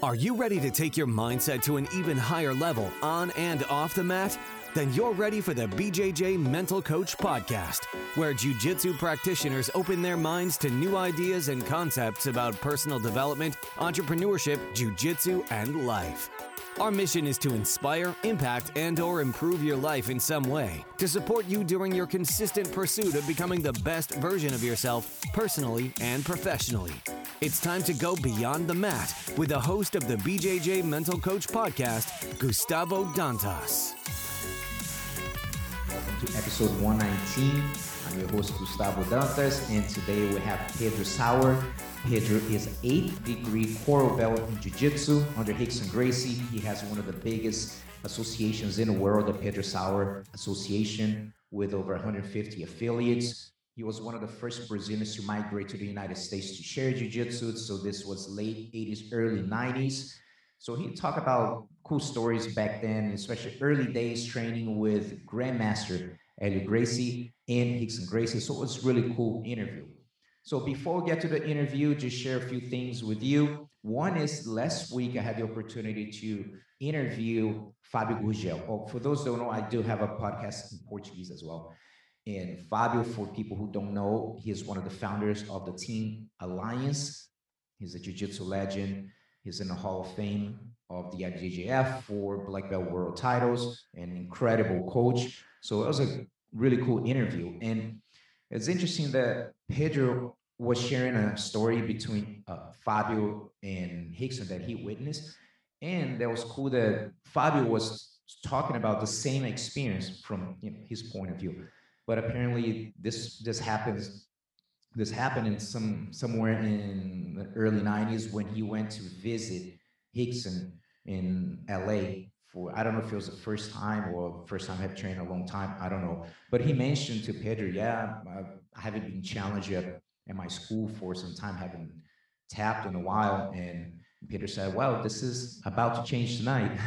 Are you ready to take your mindset to an even higher level on and off the mat? Then you're ready for the BJJ Mental Coach Podcast, where Jiu-Jitsu practitioners open their minds to new ideas and concepts about personal development, entrepreneurship, Jiu-Jitsu, and life. Our mission is to inspire, impact, and or improve your life in some way to support you during your consistent pursuit of becoming the best version of yourself personally and professionally. It's time to go beyond the mat with the host of the BJJ Mental Coach podcast, Gustavo Dantas. Welcome to episode 119. I'm your host, Gustavo Dantas, and today we have Pedro Sauer. Pedro is eighth degree coral belt in Jiu-Jitsu under Rickson Gracie. He has one of the biggest associations in the world, the Pedro Sauer Association, with over 150 affiliates. He was one of the first Brazilians to migrate to the United States to share Jiu-Jitsu. So this was late 80s, early 90s. So he talked about cool stories back then, especially early days training with Grandmaster Helio Gracie and Rickson Gracie. So it was really cool interview. So before we get to the interview, just share a few things with you. One is last week I had the opportunity to interview Fabio Gurgel. Oh, for those who don't know, I do have a podcast in Portuguese as well. And Fabio, for people who don't know, he is one of the founders of the Team Alliance. He's a jiu-jitsu legend. He's in the Hall of Fame of the IBJJF for black belt world titles, an incredible coach. So it was a really cool interview. And it's interesting that Pedro was sharing a story between uh, Fabio and Rickson that he witnessed. And that was cool that Fabio was talking about the same experience from you know, his point of view. But apparently this this happens this happened in some somewhere in the early 90s when he went to visit Rickson in LA for I don't know if it was the first time or first time I've trained a long time. I don't know. But he mentioned to Pedro, yeah, I haven't been challenged yet at my school for some time, haven't tapped in a while. And Pedro said, Well, this is about to change tonight.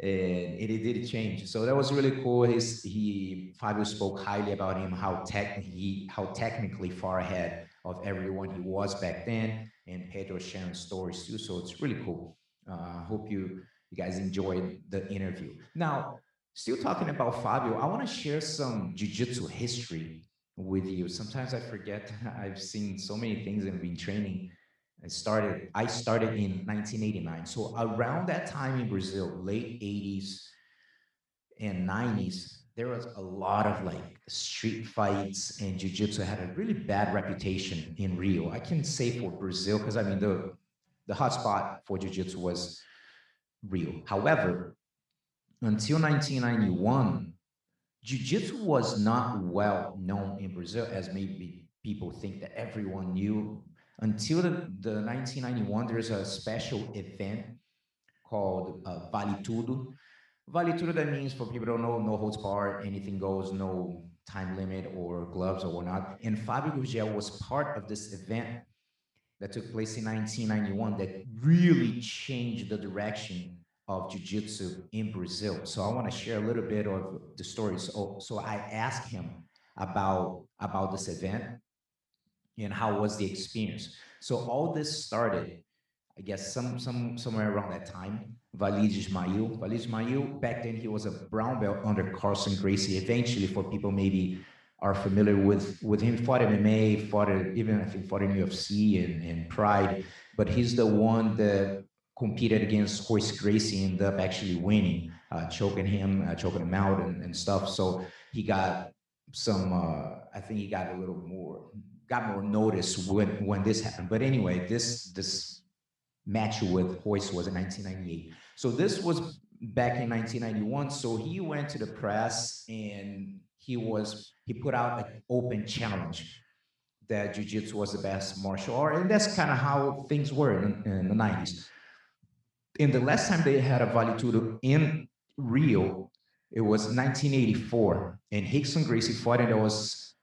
and it, it did change. So that was really cool. His, he Fabio spoke highly about him, how tech he how technically far ahead of everyone he was back then, and Pedro sharing stories too. So it's really cool. I uh, hope you you guys enjoyed the interview. Now, still talking about Fabio, I want to share some jiu-jitsu history with you. Sometimes I forget. I've seen so many things and been training. I started. I started in 1989. So around that time in Brazil, late 80s and 90s, there was a lot of like street fights and jiu-jitsu had a really bad reputation in Rio. I can say for Brazil because I mean the the hotspot for jiu-jitsu was Rio. However, until 1991, Jiu-Jitsu was not well known in Brazil as maybe people think that everyone knew. Until the, the 1991, there's a special event called uh, Vale Tudo. Vale Tudo, that means for people don't know, no holds barred, anything goes, no time limit or gloves or whatnot. And Fabio Gurgel was part of this event that took place in 1991 that really changed the direction of jiu-jitsu in Brazil. So I want to share a little bit of the story. So, so I asked him about about this event and how was the experience. So all this started, I guess, some some somewhere around that time. Walid Ismail. Walid Ismail, back then he was a brown belt under Carson Gracie. Eventually, for people maybe are familiar with with him, fought MMA, fought even I think fought in UFC and, and Pride. But he's the one that competed against Royce Gracie, ended up actually winning, uh, choking him, uh, choking him out and, and stuff. So he got some, uh, I think he got a little more, got more notice when, when this happened. But anyway, this, this match with Royce was in 1998. So this was back in 1991. So he went to the press and he was, he put out an open challenge that jiu-jitsu was the best martial art. And that's kind of how things were in, in the 90s in the last time they had a Vale Tudo in Rio, it was 1984, and Rickson Gracie fought, and it was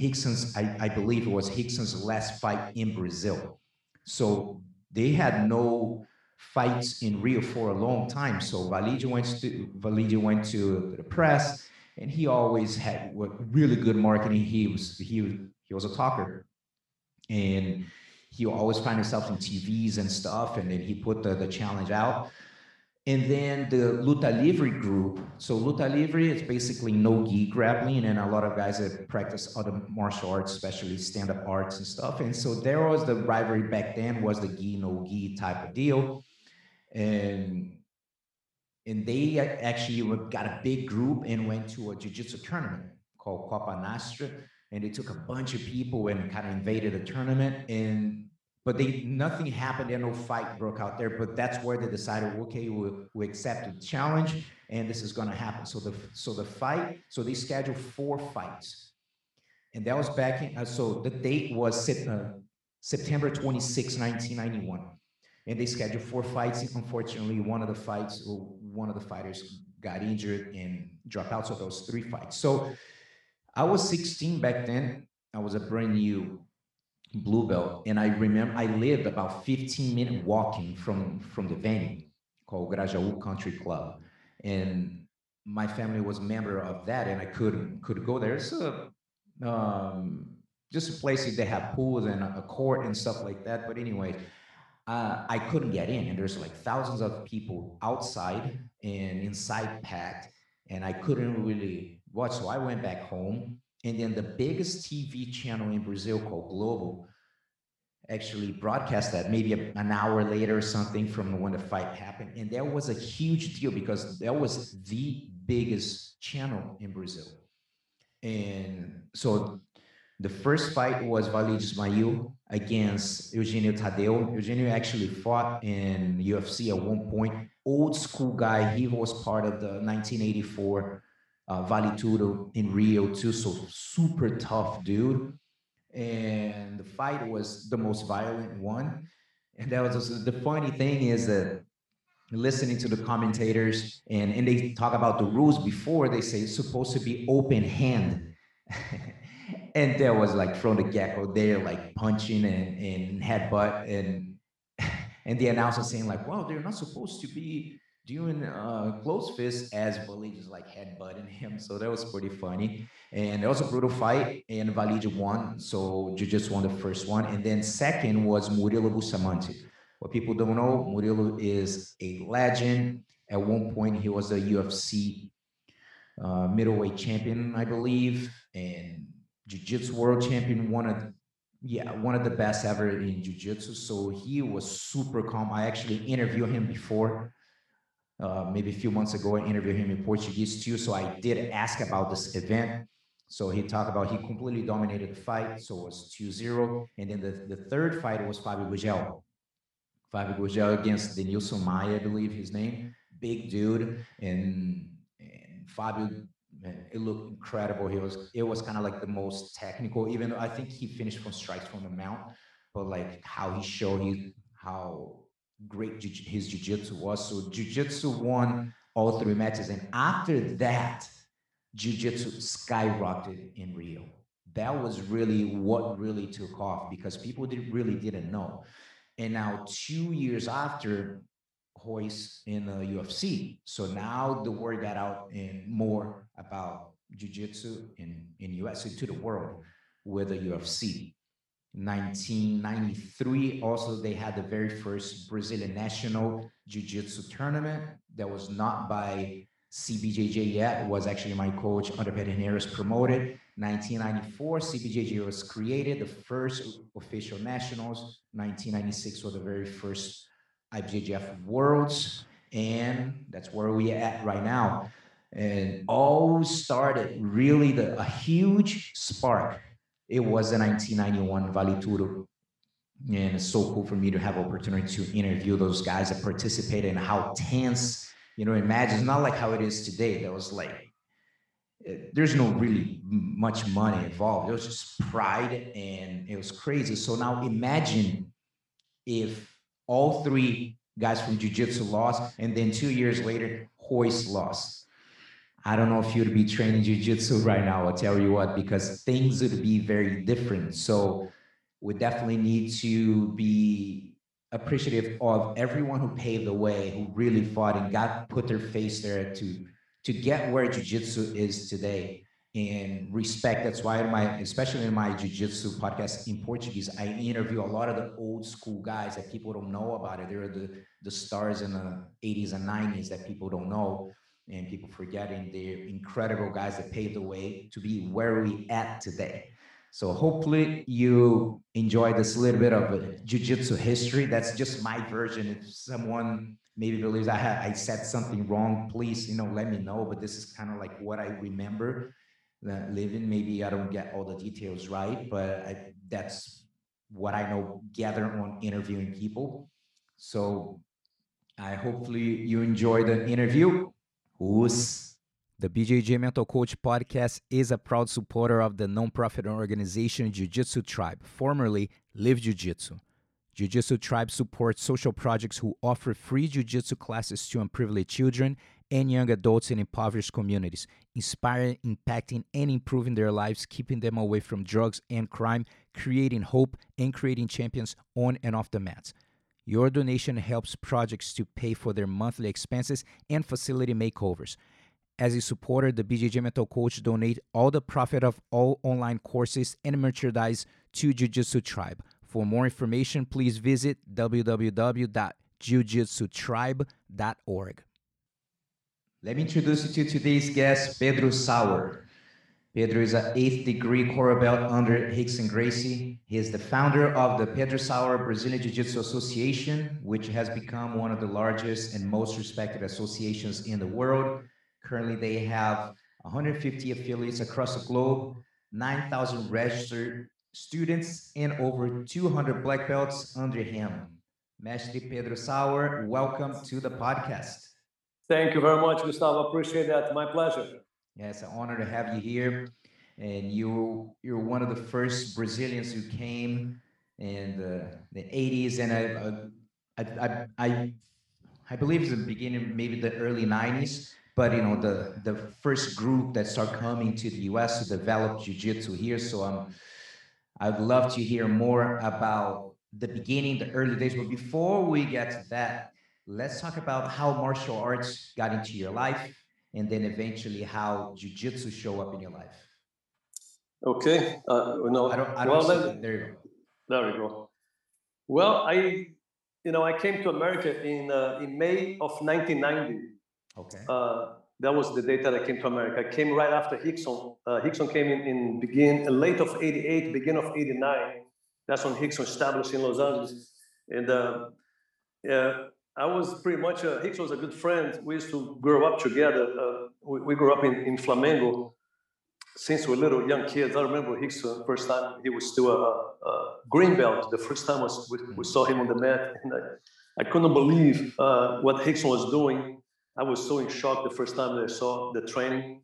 Rickson's, I, I believe it was Rickson's last fight in Brazil. So they had no fights in Rio for a long time. So Walid went to Walid went to the press, and he always had really good marketing. He was he he was a talker, and he always find himself in TVs and stuff, and then he put the, the challenge out. And then the Luta Livre group. So Luta Livre is basically no gi grappling, and a lot of guys that practice other martial arts, especially stand-up arts and stuff. And so there was the rivalry back then was the gi no gi type of deal, and and they actually got a big group and went to a jiu-jitsu tournament called Copa Nastra, and they took a bunch of people and kind of invaded the tournament and but they nothing happened there no fight broke out there but that's where they decided okay we, we accept the challenge and this is going to happen. So the so the fight so they scheduled four fights. And that was back in uh, so the date was uh, september 26 1991 and they scheduled four fights. Unfortunately one of the fights one of the fighters got injured and dropped out. So those three fights. So i was 16 back then. I was a brand new blue belt and i remember i lived about 15 minutes walking from from the venue called grajaú country club. And my family was a member of that and i could could go there. So um, just a place that they have pools and a court and stuff like that. But anyway uh, i couldn't get in and there's like thousands of people outside and inside packed and i couldn't really watch. So i went back home and then the biggest TV channel in Brazil called Globo actually broadcast that maybe a, an hour later or something from when the fight happened. And that was a huge deal because that was the biggest channel in Brazil. And so the first fight was Walid Ismail against Eugenio Tadeu. Eugenio actually fought in UFC at one point. Old school guy. He was part of the 1984 uh, Vale Tudo in Rio too. So super tough dude. And the fight was the most violent one. And that was the funny thing is that listening to the commentators and, and they talk about the rules before they say it's supposed to be open hand. and there was like from the get-go there like punching and, and headbutt and and the announcer saying like well they're not supposed to be doing uh, close fist as Walid is like headbutting him. So that was pretty funny. And it was a brutal fight, and Walid won. So Jiu-Jitsu won the first one. And then second was Murilo Bustamante. What people don't know, Murilo is a legend. At one point, he was a UFC uh, middleweight champion, I believe, and Jiu-Jitsu world champion, one of yeah, one of the best ever in jiu-jitsu. So he was super calm. I actually interviewed him before uh, maybe a few months ago, I interviewed him in Portuguese too. So I did ask about this event. So he talked about he completely dominated the fight. So it was 2-0. And then the, the third fight was Fabio Gurgel. Fabio Gurgel against Denilson Maia, I believe his name. Big dude. And, and Fabio, man, it looked incredible. He was, it was kind of like the most technical, even though I think he finished from strikes from the mount, but like how he showed he, how great his jiu-jitsu was. So jiu-jitsu won all three matches. And after that, jiu-jitsu skyrocketed in Rio. That was really what really took off because people did, really didn't know. And now two years after, Royce in the UFC. So now the word got out and more about jiu-jitsu in, in US to the world with the UFC. 1993, also they had the very first Brazilian national jiu-jitsu tournament that was not by CBJJ yet. It was actually my coach, Andre Pederneiras, promoted. 1994, CBJJ was created, the first official nationals. 1996 was the very first IBJJF Worlds, and that's where we are at right now. And all started really the, a huge spark it was the 1991 Vale Tudo. And it's so cool for me to have opportunity to interview those guys that participated and how tense, you know, imagine it's not like how it is today. That was like, eh, there's no really much money involved. It was just pride and it was crazy. So now imagine if all three guys from Jiu-Jitsu lost and then two years later, Royce lost I don't know if you'd be training jujitsu right now. I'll tell you what, because things would be very different. So we definitely need to be appreciative of everyone who paved the way, who really fought and got put their face there to to get where jiu-jitsu is today. and respect. That's why my, especially in my jiu-jitsu podcast in Portuguese, I interview a lot of the old school guys that people don't know about it. They're the the stars in the 80s and 90s that people don't know and people forgetting the incredible guys that paved the way to be where we at today. So hopefully you enjoy this little bit of jiu-jitsu history. That's just my version. If someone maybe believes I I said something wrong, please, you know, let me know. But this is kind of like what I remember uh, living. Maybe I don't get all the details right, but I, that's what I know gather on interviewing people. So I hopefully you enjoy the interview. Who's the BJJ Mental Coach podcast is a proud supporter of the nonprofit organization Jiu Jitsu Tribe, formerly Live Jiu Jitsu. Jiu Jitsu Tribe supports social projects who offer free Jiu Jitsu classes to unprivileged children and young adults in impoverished communities, inspiring, impacting, and improving their lives, keeping them away from drugs and crime, creating hope, and creating champions on and off the mats. Your donation helps projects to pay for their monthly expenses and facility makeovers. As a supporter, the BJJ Mental Coach donate all the profit of all online courses and merchandise to Jiu Jitsu Tribe. For more information, please visit www.jiujitsutribe.org. Let me introduce you to today's guest, Pedro Sauer. Pedro is an eighth degree coral belt under Rickson Gracie. He is the founder of the Pedro Sauer Brazilian Jiu Jitsu Association, which has become one of the largest and most respected associations in the world. Currently, they have 150 affiliates across the globe, 9,000 registered students, and over 200 black belts under him. Mestre Pedro Sauer, welcome to the podcast. Thank you very much, Gustavo. Appreciate that. My pleasure. Yeah, it's an honor to have you here. And you you're one of the first Brazilians who came in the, the 80s, and I, I I I I believe it's the beginning, maybe the early 90s. But you know, the the first group that start coming to the U.S. to develop jiu-jitsu here. So I'm I'd love to hear more about the beginning, the early days. But before we get to that, let's talk about how martial arts got into your life and then eventually how jujitsu show up in your life? Okay. Uh, no, I don't. I don't well, then, there you go. There you go. Well, I, you know, I came to America in uh, in May of 1990. Okay. Uh, that was the date that I came to America. I came right after Rickson. Uh, Rickson came in, in begin late of 88, begin of 89. That's when Rickson established in Los Angeles. And uh, yeah, I was pretty much, a, Hicks was a good friend. We used to grow up together. Uh, we, we, grew up in, in Flamengo since we were little young kids. I remember Hicks uh, first time he was still a, a, green belt. The first time was we, we saw him on the mat, and I, I couldn't believe uh, what Hicks was doing. I was so in shock the first time that I saw the training,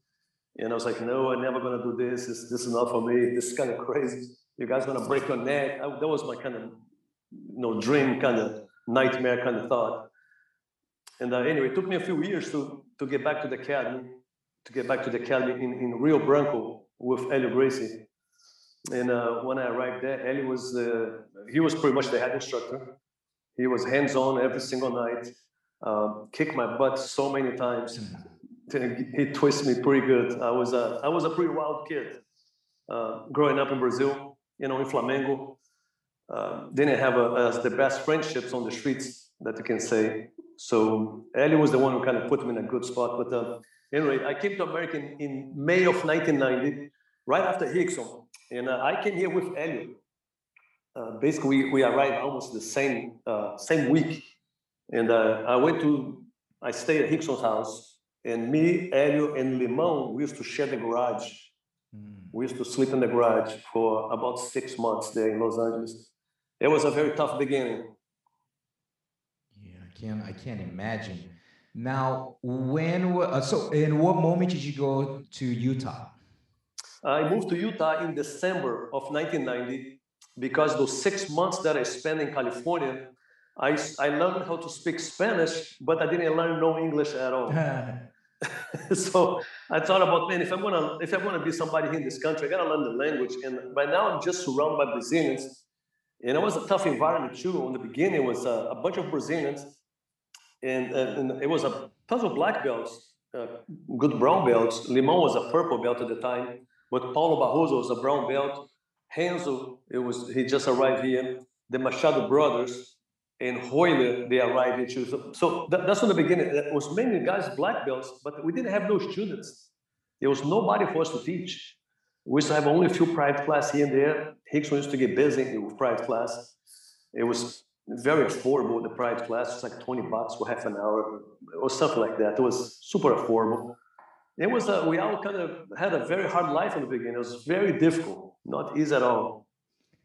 and I was like, "No, I'm never gonna do this. This, this is not for me. This is kind of crazy. You guys gonna break your neck." I, that was my kind of, you know, dream kind of nightmare kind of thought. And uh, anyway, it took me a few years to, to get back to the academy, to get back to the academy in, in Rio Branco with Helio Gracie. And uh, when I arrived there, Helio was, uh, he was pretty much the head instructor. He was hands-on every single night, um, kicked my butt so many times. He twisted me pretty good. I was a, I was a pretty wild kid uh, growing up in Brazil, you know, in Flamengo. Uh, didn't have a, the best friendships on the streets that you can say. So Helio was the one who kind of put me in a good spot. But uh, anyway, I came to America in, in May of 1990, right after Rickson. And uh, I came here with Helio. Uh, basically, we, we, arrived almost the same uh, same week. And uh, I went to, I stayed at Rickson's house. And me, Helio, and Limon, we used to share the garage. Mm. We used to sleep in the garage for about six months there in Los Angeles it was a very tough beginning. Yeah, I can't. I can't imagine. Now, when uh, so in what moment did you go to Utah? I moved to Utah in December of 1990 because those six months that I spent in California, I, I learned how to speak Spanish, but I didn't learn no English at all. so I thought about, man, if I'm gonna if I'm gonna be somebody in this country, I gotta learn the language. And by now I'm just surrounded by Brazilians. And it was a tough environment too. In the beginning, it was a, a bunch of Brazilians, and, and, it was a tons of black belts. uh, good brown belts. Limon was a purple belt at the time, but Paulo Barroso was a brown belt. Renzo, it was he just arrived here. The Machado brothers and Royler, they arrived too. So, so that, that's from the beginning. It was mainly guys black belts, but we didn't have no students. There was nobody for us to teach. We used to have only a few private class here and there. Rickson used to get busy with private class. It was very affordable, the private class. Was like 20 bucks for half an hour or something like that. It was super affordable. It was, a, we all kind of had a very hard life in the beginning. It was very difficult, not easy at all.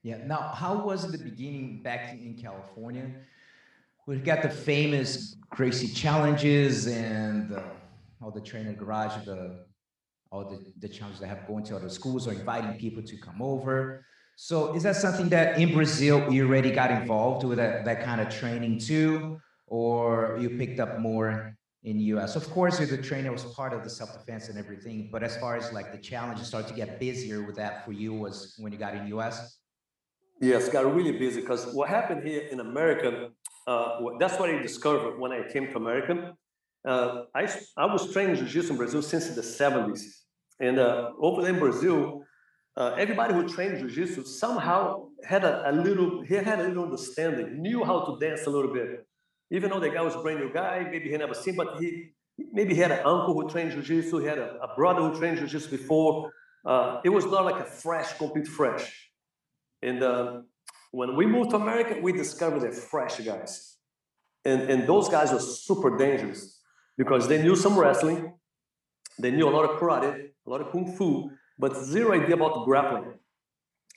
Yeah. Now, how was the beginning back in California? We've got the famous Gracie challenges and uh, all the trainer garage, the all the, the challenges that have going to other schools or inviting people to come over. So is that something that in Brazil you already got involved with that, that kind of training too? Or you picked up more in US? Of course, the trainer was part of the self-defense and everything, but as far as like the challenges start to get busier with that for you was when you got in US? Yes, got really busy because what happened here in America, uh, that's what I discovered when I came to America. Uh, I, I was training jiu-jitsu in Brazil since the 70s. And uh, over in Brazil, uh, everybody who trained jiu-jitsu somehow had a, a, little, he had a little understanding, knew how to dance a little bit. Even though the guy was a brand new guy, maybe he never seen, but he maybe he had an uncle who trained jiu-jitsu, he had a, a brother who trained jiu-jitsu before. Uh, it was not like a fresh, complete fresh. And uh, when we moved to America, we discovered the fresh guys. And, and those guys were super dangerous because they knew some wrestling, they knew a lot of karate, a lot of kung fu, but zero idea about grappling.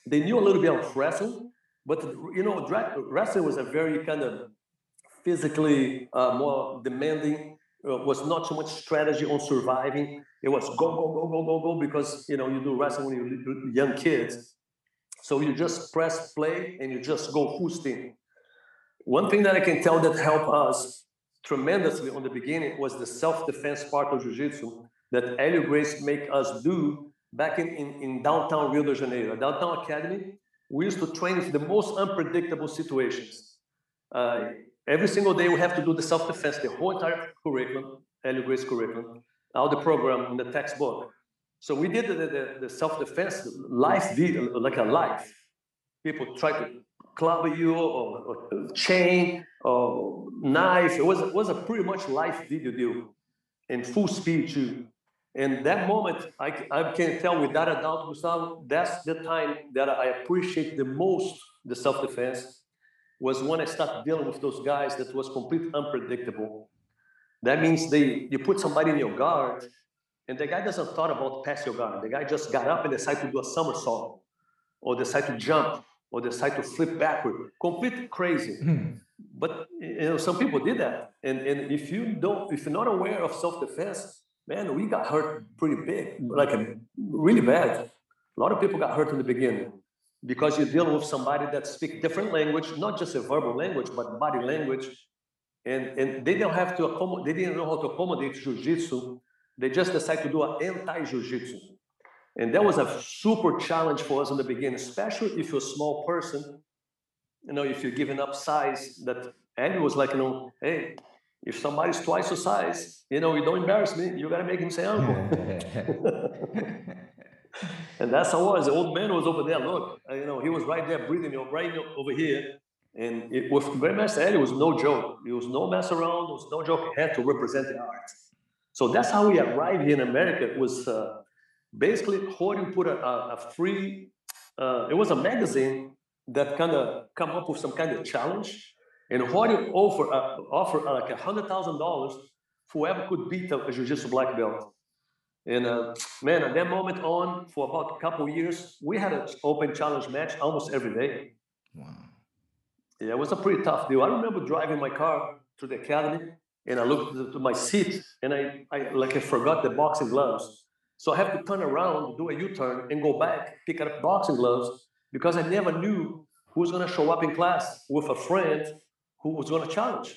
They knew a little bit of wrestling, but you know, wrestling was a very kind of physically uh, more demanding. Uh, was not so much strategy on surviving. It was go go go go go go because you know you do wrestling when you're young kids. So you just press play and you just go full steam. One thing that I can tell that helped us tremendously on the beginning was the self-defense part of jiu-jitsu that Helio Gracie make us do back in, in, in downtown Rio de Janeiro. Downtown Academy, we used to train for the most unpredictable situations. Uh, every single day we have to do the self-defense, the whole entire curriculum, Helio Gracie curriculum, all the program in the textbook. So we did the, the, the self-defense life video, like a life. People try to club you or, or chain or knife. It was, it was a pretty much life video deal in full speed too. And that moment, I, I can tell without a doubt, Gustavo, that's the time that I appreciate the most the self-defense was when I started dealing with those guys that was completely unpredictable. That means they you put somebody in your guard, and the guy doesn't thought about pass your guard. The guy just got up and decided to do a somersault, or decide to jump, or decide to flip backward. Complete crazy. Hmm. But you know, some people did that. And, and if you don't, if you're not aware of self-defense, man, we got hurt pretty big, mm-hmm. like really bad. A lot of people got hurt in the beginning because you deal with somebody that speak different language, not just a verbal language, but body language. And, and they don't have to accommodate, they didn't know how to accommodate jiu-jitsu. They just decided to do an anti-jiu-jitsu. And that was a super challenge for us in the beginning, especially if you're a small person. You know, if you're giving up size, that Andy was like, you know, hey, if somebody's twice the size, you know, you don't embarrass me. You got to make him say uncle. and that's how it was. The old man was over there. Look, uh, you know, he was right there breathing, you know, right over here. And it, with Grandmaster Eddie, it was no joke. It was no mess around. It was no joke. He had to represent the art. So that's how we arrived here in America. It was uh, basically Holding put a, a, a free, uh, it was a magazine that kind of come up with some kind of challenge and Rory offer, uh, offer uh, like a hundred thousand dollars for whoever could beat a, a jiu-jitsu black belt. And uh, man, at that moment on, for about a couple years, we had an open challenge match almost every day. Wow. Yeah, it was a pretty tough deal. I remember driving my car to the academy, and I looked to my seat, and I, I like I forgot the boxing gloves. So I have to turn around, do a U-turn, and go back, pick up boxing gloves, because I never knew who was going to show up in class with a friend who was going to challenge.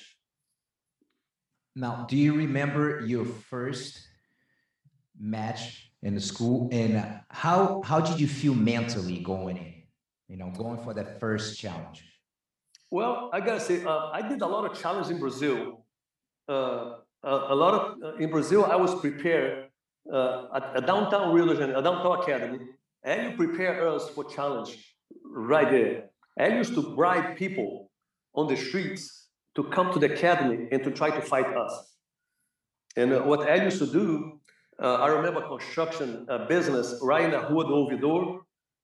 Now, do you remember your first match in the school, and how how did you feel mentally going in? You know, going for that first challenge. Well, I gotta say, uh, I did a lot of challenges in Brazil. Uh, a lot of uh, in Brazil, I was prepared uh, at, at downtown Rio de Janeiro, a downtown academy, and you prepare us for challenge right there. And used to bribe people on the streets to come to the academy and to try to fight us. And uh, what I used to do, uh, I remember construction uh, business right in the Rua do Ouvidor,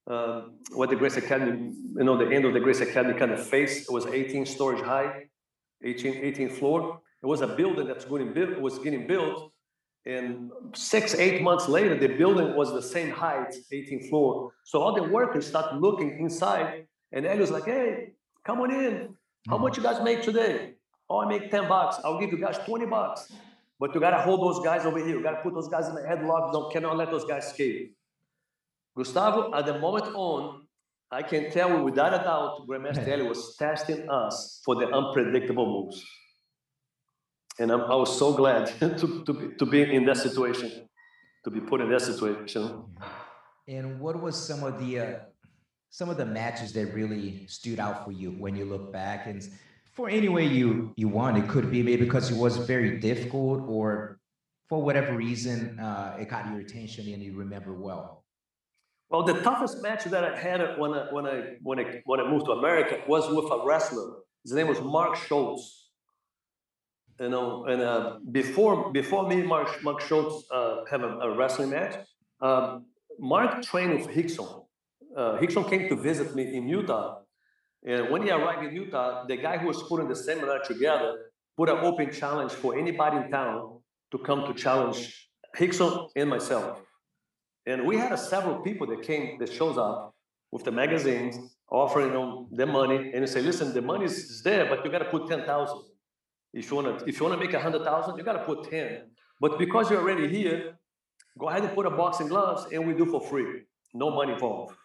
uh, what the Gracie Academy, you know, the end of the Gracie Academy kind of face. It was 18 stories high, 18, 18 floor. It was a building that's getting built, was getting built. And six, eight months later, the building was the same height, 18 floor. So all the workers started looking inside, and Helio was like, hey, come on in. How much you guys make today? Oh, I make 10 bucks. I'll give you guys 20 bucks. But you gotta hold those guys over here. You gotta put those guys in the headlock. Don't cannot let those guys escape. Gustavo, at the moment on, I can tell you without a doubt, Grandmaster Helio was testing us for the unpredictable moves. And I'm, i was so glad to, to, be, to be in that situation, to be put in that situation. And what was some of the uh, some of the matches that really stood out for you when you look back and for any way you you won it could be maybe because it was very difficult or for whatever reason uh, it caught your attention and you remember well? Well the toughest match that i had when i when i when i when i moved to america was with a wrestler. His name was mark schultz. You know and uh, before before me mark, mark schultz uh, have a, a, wrestling match um, mark trained with rickson uh, Rickson came to visit me in Utah. And when he arrived in Utah, the guy who was putting the seminar together put an open challenge for anybody in town to come to challenge Rickson and myself. And we had several people that came, that shows up with the magazines, offering them the money, and say, listen, the money is there, but you got to put 10,000. If you want to, if you want to make 100,000, you got to put 10. But because you're already here, go ahead and put a box and gloves, and we do for free. No money involved.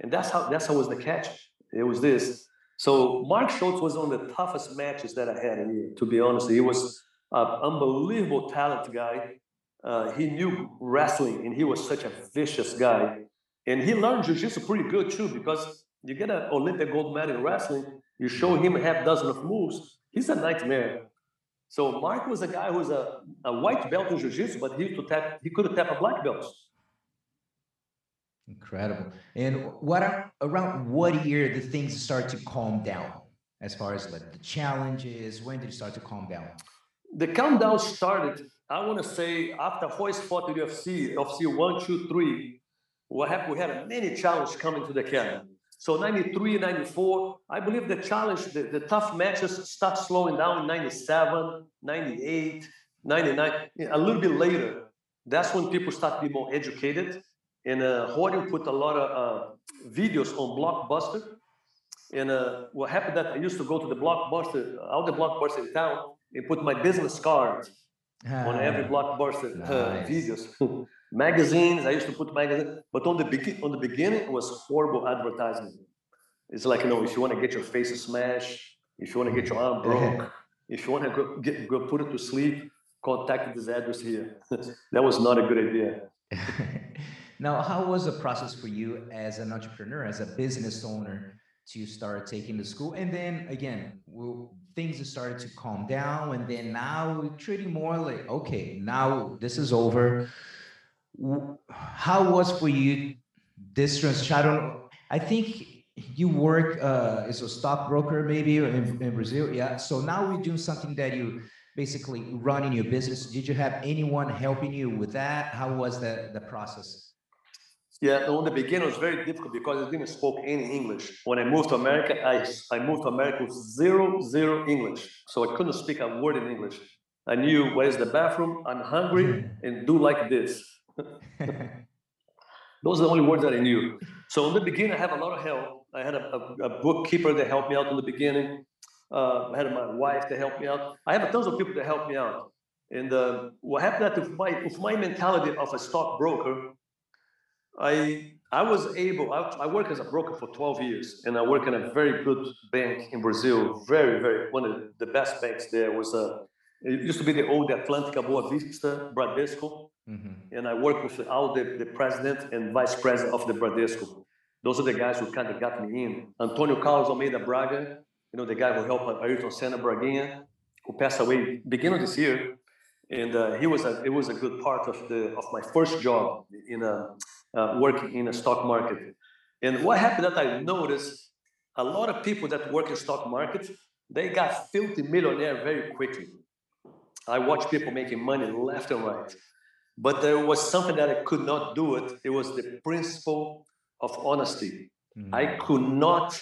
And that's how that's how was the catch. It was this. So Mark Schultz was one of the toughest matches that I had in here, to be honest. He was an unbelievable talent guy. Uh, he knew wrestling and he was such a vicious guy. And he learned jiu-jitsu pretty good too, because you get an Olympic gold medal in wrestling, you show him a half dozen of moves, he's a nightmare. So Mark was a guy who was a, a white belt in jiu-jitsu, but he, to tap, he could tapped a black belt. Incredible. And what around what year did things start to calm down as far as like the challenges? When did it start to calm down? The countdown started, I want to say, after Royce fought the UFC, UFC one, two, three. What happened? We had many challenges coming to the camp. So 93, 94, I believe the challenge, the, the tough matches start slowing down in 97, 98, 99, a little bit later. That's when people start to be more educated and uh, Rory put a lot of uh, videos on Blockbuster. And uh, what happened that I used to go to the Blockbuster, all the Blockbuster in town, and put my business card on every Blockbuster uh, videos. magazines, I used to put magazines, but on the, be- on the beginning, it was horrible advertising. It's like, you know, if you want to get your face smashed, if you want to get your arm broke, if you want to go, get, go put it to sleep, contact this address here. that was not a good idea. Now, how was the process for you as an entrepreneur, as a business owner, to start taking the school? And then again, well, things started to calm down, and then now we're treating more like, okay, now this is over. How was for you this transition? I think you work uh, as a stockbroker maybe in, in Brazil, yeah. So now we're doing something that you basically running your business. Did you have anyone helping you with that? How was the the process? Yeah, no, in the beginning it was very difficult because I didn't speak any English. When I moved to America, I, I moved to America with zero, zero English. So I couldn't speak a word in English. I knew where's the bathroom, I'm hungry, and do like this. Those are the only words that I knew. So in the beginning, I had a lot of help. I had a, a, a bookkeeper that helped me out in the beginning. Uh, I had my wife to help me out. I have tons of people to help me out. And uh, what happened that with my, with my mentality of a stockbroker, I I was able. I, I work as a broker for 12 years, and I work in a very good bank in Brazil. Very, very one of the best banks there was a. It used to be the old Atlantica Boa Vista Bradesco, mm-hmm. and I work with all the, the president and vice president of the Bradesco. Those are the guys who kind of got me in. Antonio Carlos Almeida Braga, you know, the guy who helped Ayrton Senna Braguinha, who passed away beginning of this year. and uh, he was a it was a good part of the of my first job in a uh, working in a stock market. And what happened that I noticed a lot of people that work in stock market they got filthy millionaire very quickly. I watched people making money left and right, but there was something that I could not do it. It was the principle of honesty. Mm. I could not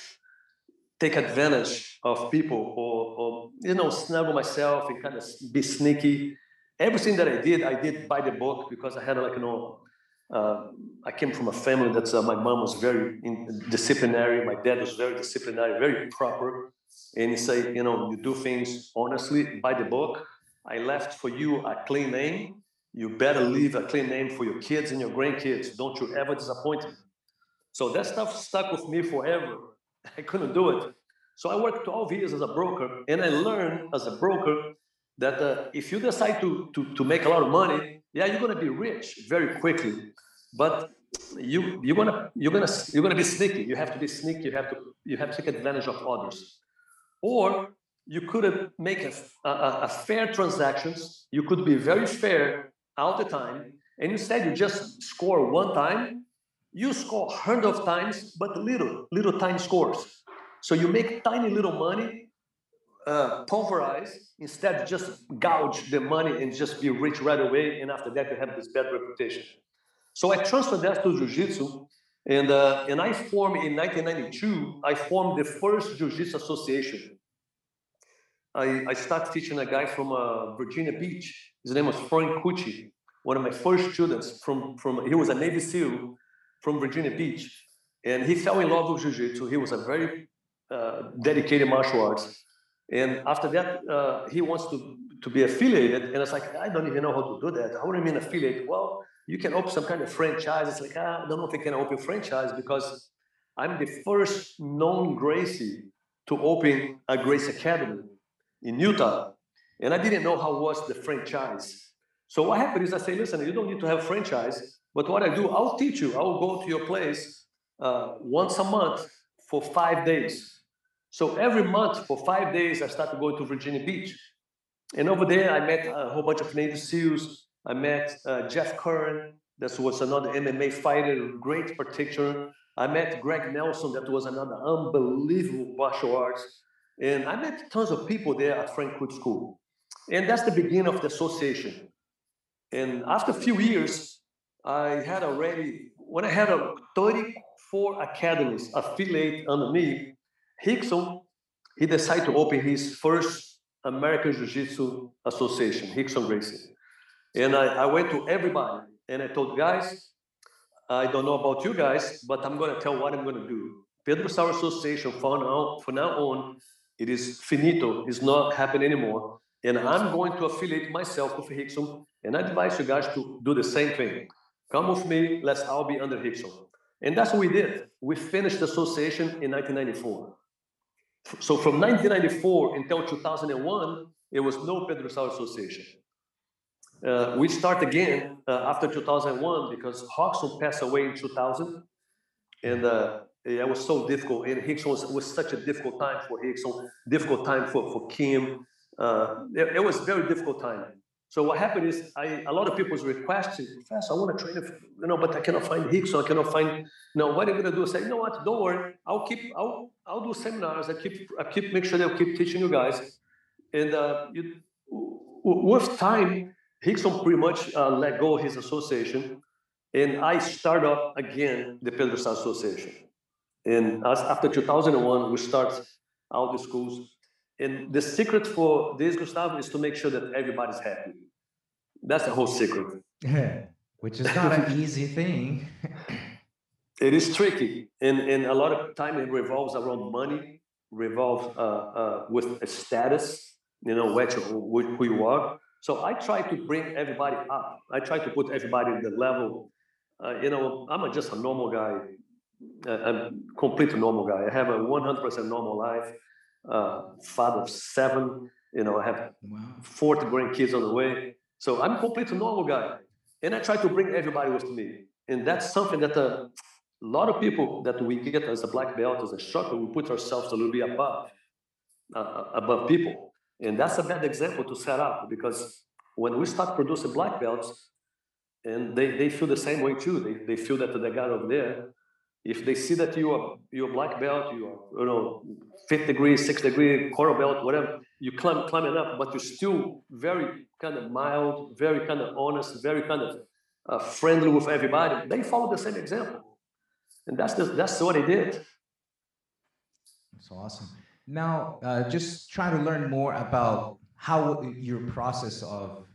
take advantage of people or, or you know snuggle myself and kind of be sneaky everything that I did, I did by the book because I had like you know, uh, I came from a family that uh, my mom was very disciplinary, my dad was very disciplinary, very proper, and he said, you know, you do things honestly by the book. I left for you a clean name. You better leave a clean name for your kids and your grandkids. Don't you ever disappoint them. So that stuff stuck with me forever. I couldn't do it. So I worked 12 years as a broker, and I learned as a broker that uh, if you decide to, to, to make a lot of money, yeah, you're gonna be rich very quickly. But you you're gonna you're gonna you're gonna be sneaky. You have to be sneaky. You have to you have to take advantage of others. Or you could make a, a, a fair transactions. You could be very fair all the time, and instead you just score one time. You score hundred of times, but little little time scores. So you make tiny little money uh, pulverize, instead just gouge the money and just be rich right away. And after that, you have this bad reputation. So I transferred that to Jiu-Jitsu. And, uh, and I formed, in 1992, I formed the first Jiu-Jitsu association. I, I started teaching a guy from uh, Virginia Beach. His name was Frank Cucci, one of my first students from, from, he was a Navy SEAL from Virginia Beach. And he fell in love with Jiu-Jitsu. He was a very uh, dedicated martial arts. And after that, uh, he wants to, to be affiliated. And it's like, I don't even know how to do that. How do you mean affiliate? Well, you can open some kind of franchise. It's like, ah, I don't know if I can open a franchise because I'm the first known Gracie to open a Gracie Academy in Utah. And I didn't know how was the franchise. So what happened is I say, listen, you don't need to have franchise, but what I do, I'll teach you. I'll go to your place uh, once a month for five days. So every month for five days, I started going to Virginia Beach. And over there, I met a whole bunch of Navy SEALs. I met uh, Jeff Curran, that was another MMA fighter, great practitioner. I met Greg Nelson, that was another unbelievable martial arts. And I met tons of people there at Frankfurt School. And that's the beginning of the association. And after a few years, I had already, when I had a 34 academies affiliate under me, Rickson, he decided to open his first American Jiu-Jitsu Association, Rickson Gracie. And I, I went to everybody and I told guys, I don't know about you guys, but I'm going to tell what I'm going to do. Pedro Sauer Association, from now, from now on, it is finito. It's not happening anymore. And I'm going to affiliate myself with Rickson. And I advise you guys to do the same thing. Come with me. Let's all be under Rickson. And that's what we did. We finished the association in 1994. So from 1994 until 2001, it was no Pedro Sauer Association. Uh, we start again uh, after 2001 because Rockson passed away in 2000. And uh, it was so difficult. And Rickson was, was such a difficult time for Rickson, difficult time for, for Kim. Uh, it, it was very difficult time. So what happened is, I, a lot of people's was requesting, Professor, I want to train, you know, but I cannot find Rickson, I cannot find, you know, what are you going to do? I say, you know what, don't worry, I'll keep, I'll, I'll do seminars, I keep, I keep, make sure they'll keep teaching you guys. And uh, you, with time, Rickson pretty much uh, let go his association, and I start up again the Pedro Association. And as, after 2001, we start all the schools and the secret for this, Gustavo, is to make sure that everybody's happy. That's the whole secret. Yeah, which is not an easy thing. it is tricky, and and a lot of time it revolves around money, revolves uh, uh, with a status. You know, which, who you are. So I try to bring everybody up. I try to put everybody in the level. Uh, you know, I'm a, just a normal guy. Uh, I'm a complete normal guy. I have a 100% normal life uh, father of seven. You know, I have wow. 40 grandkids on the way. So I'm a completely normal guy. And I try to bring everybody with me. And that's something that uh, a lot of people that we get as a black belt, as a instructor, we put ourselves a little bit above, uh, above people. And that's a bad example to set up because when we start producing black belts, and they, they feel the same way too. They, they feel that the guy over there, if they see that you are you're black belt, you are you know fifth degree, sixth degree, coral belt, whatever, you climb climbing up, but you're still very kind of mild, very kind of honest, very kind of uh, friendly with everybody. They follow the same example, and that's the, that's what they did. That's awesome. Now, uh, just trying to learn more about how your process of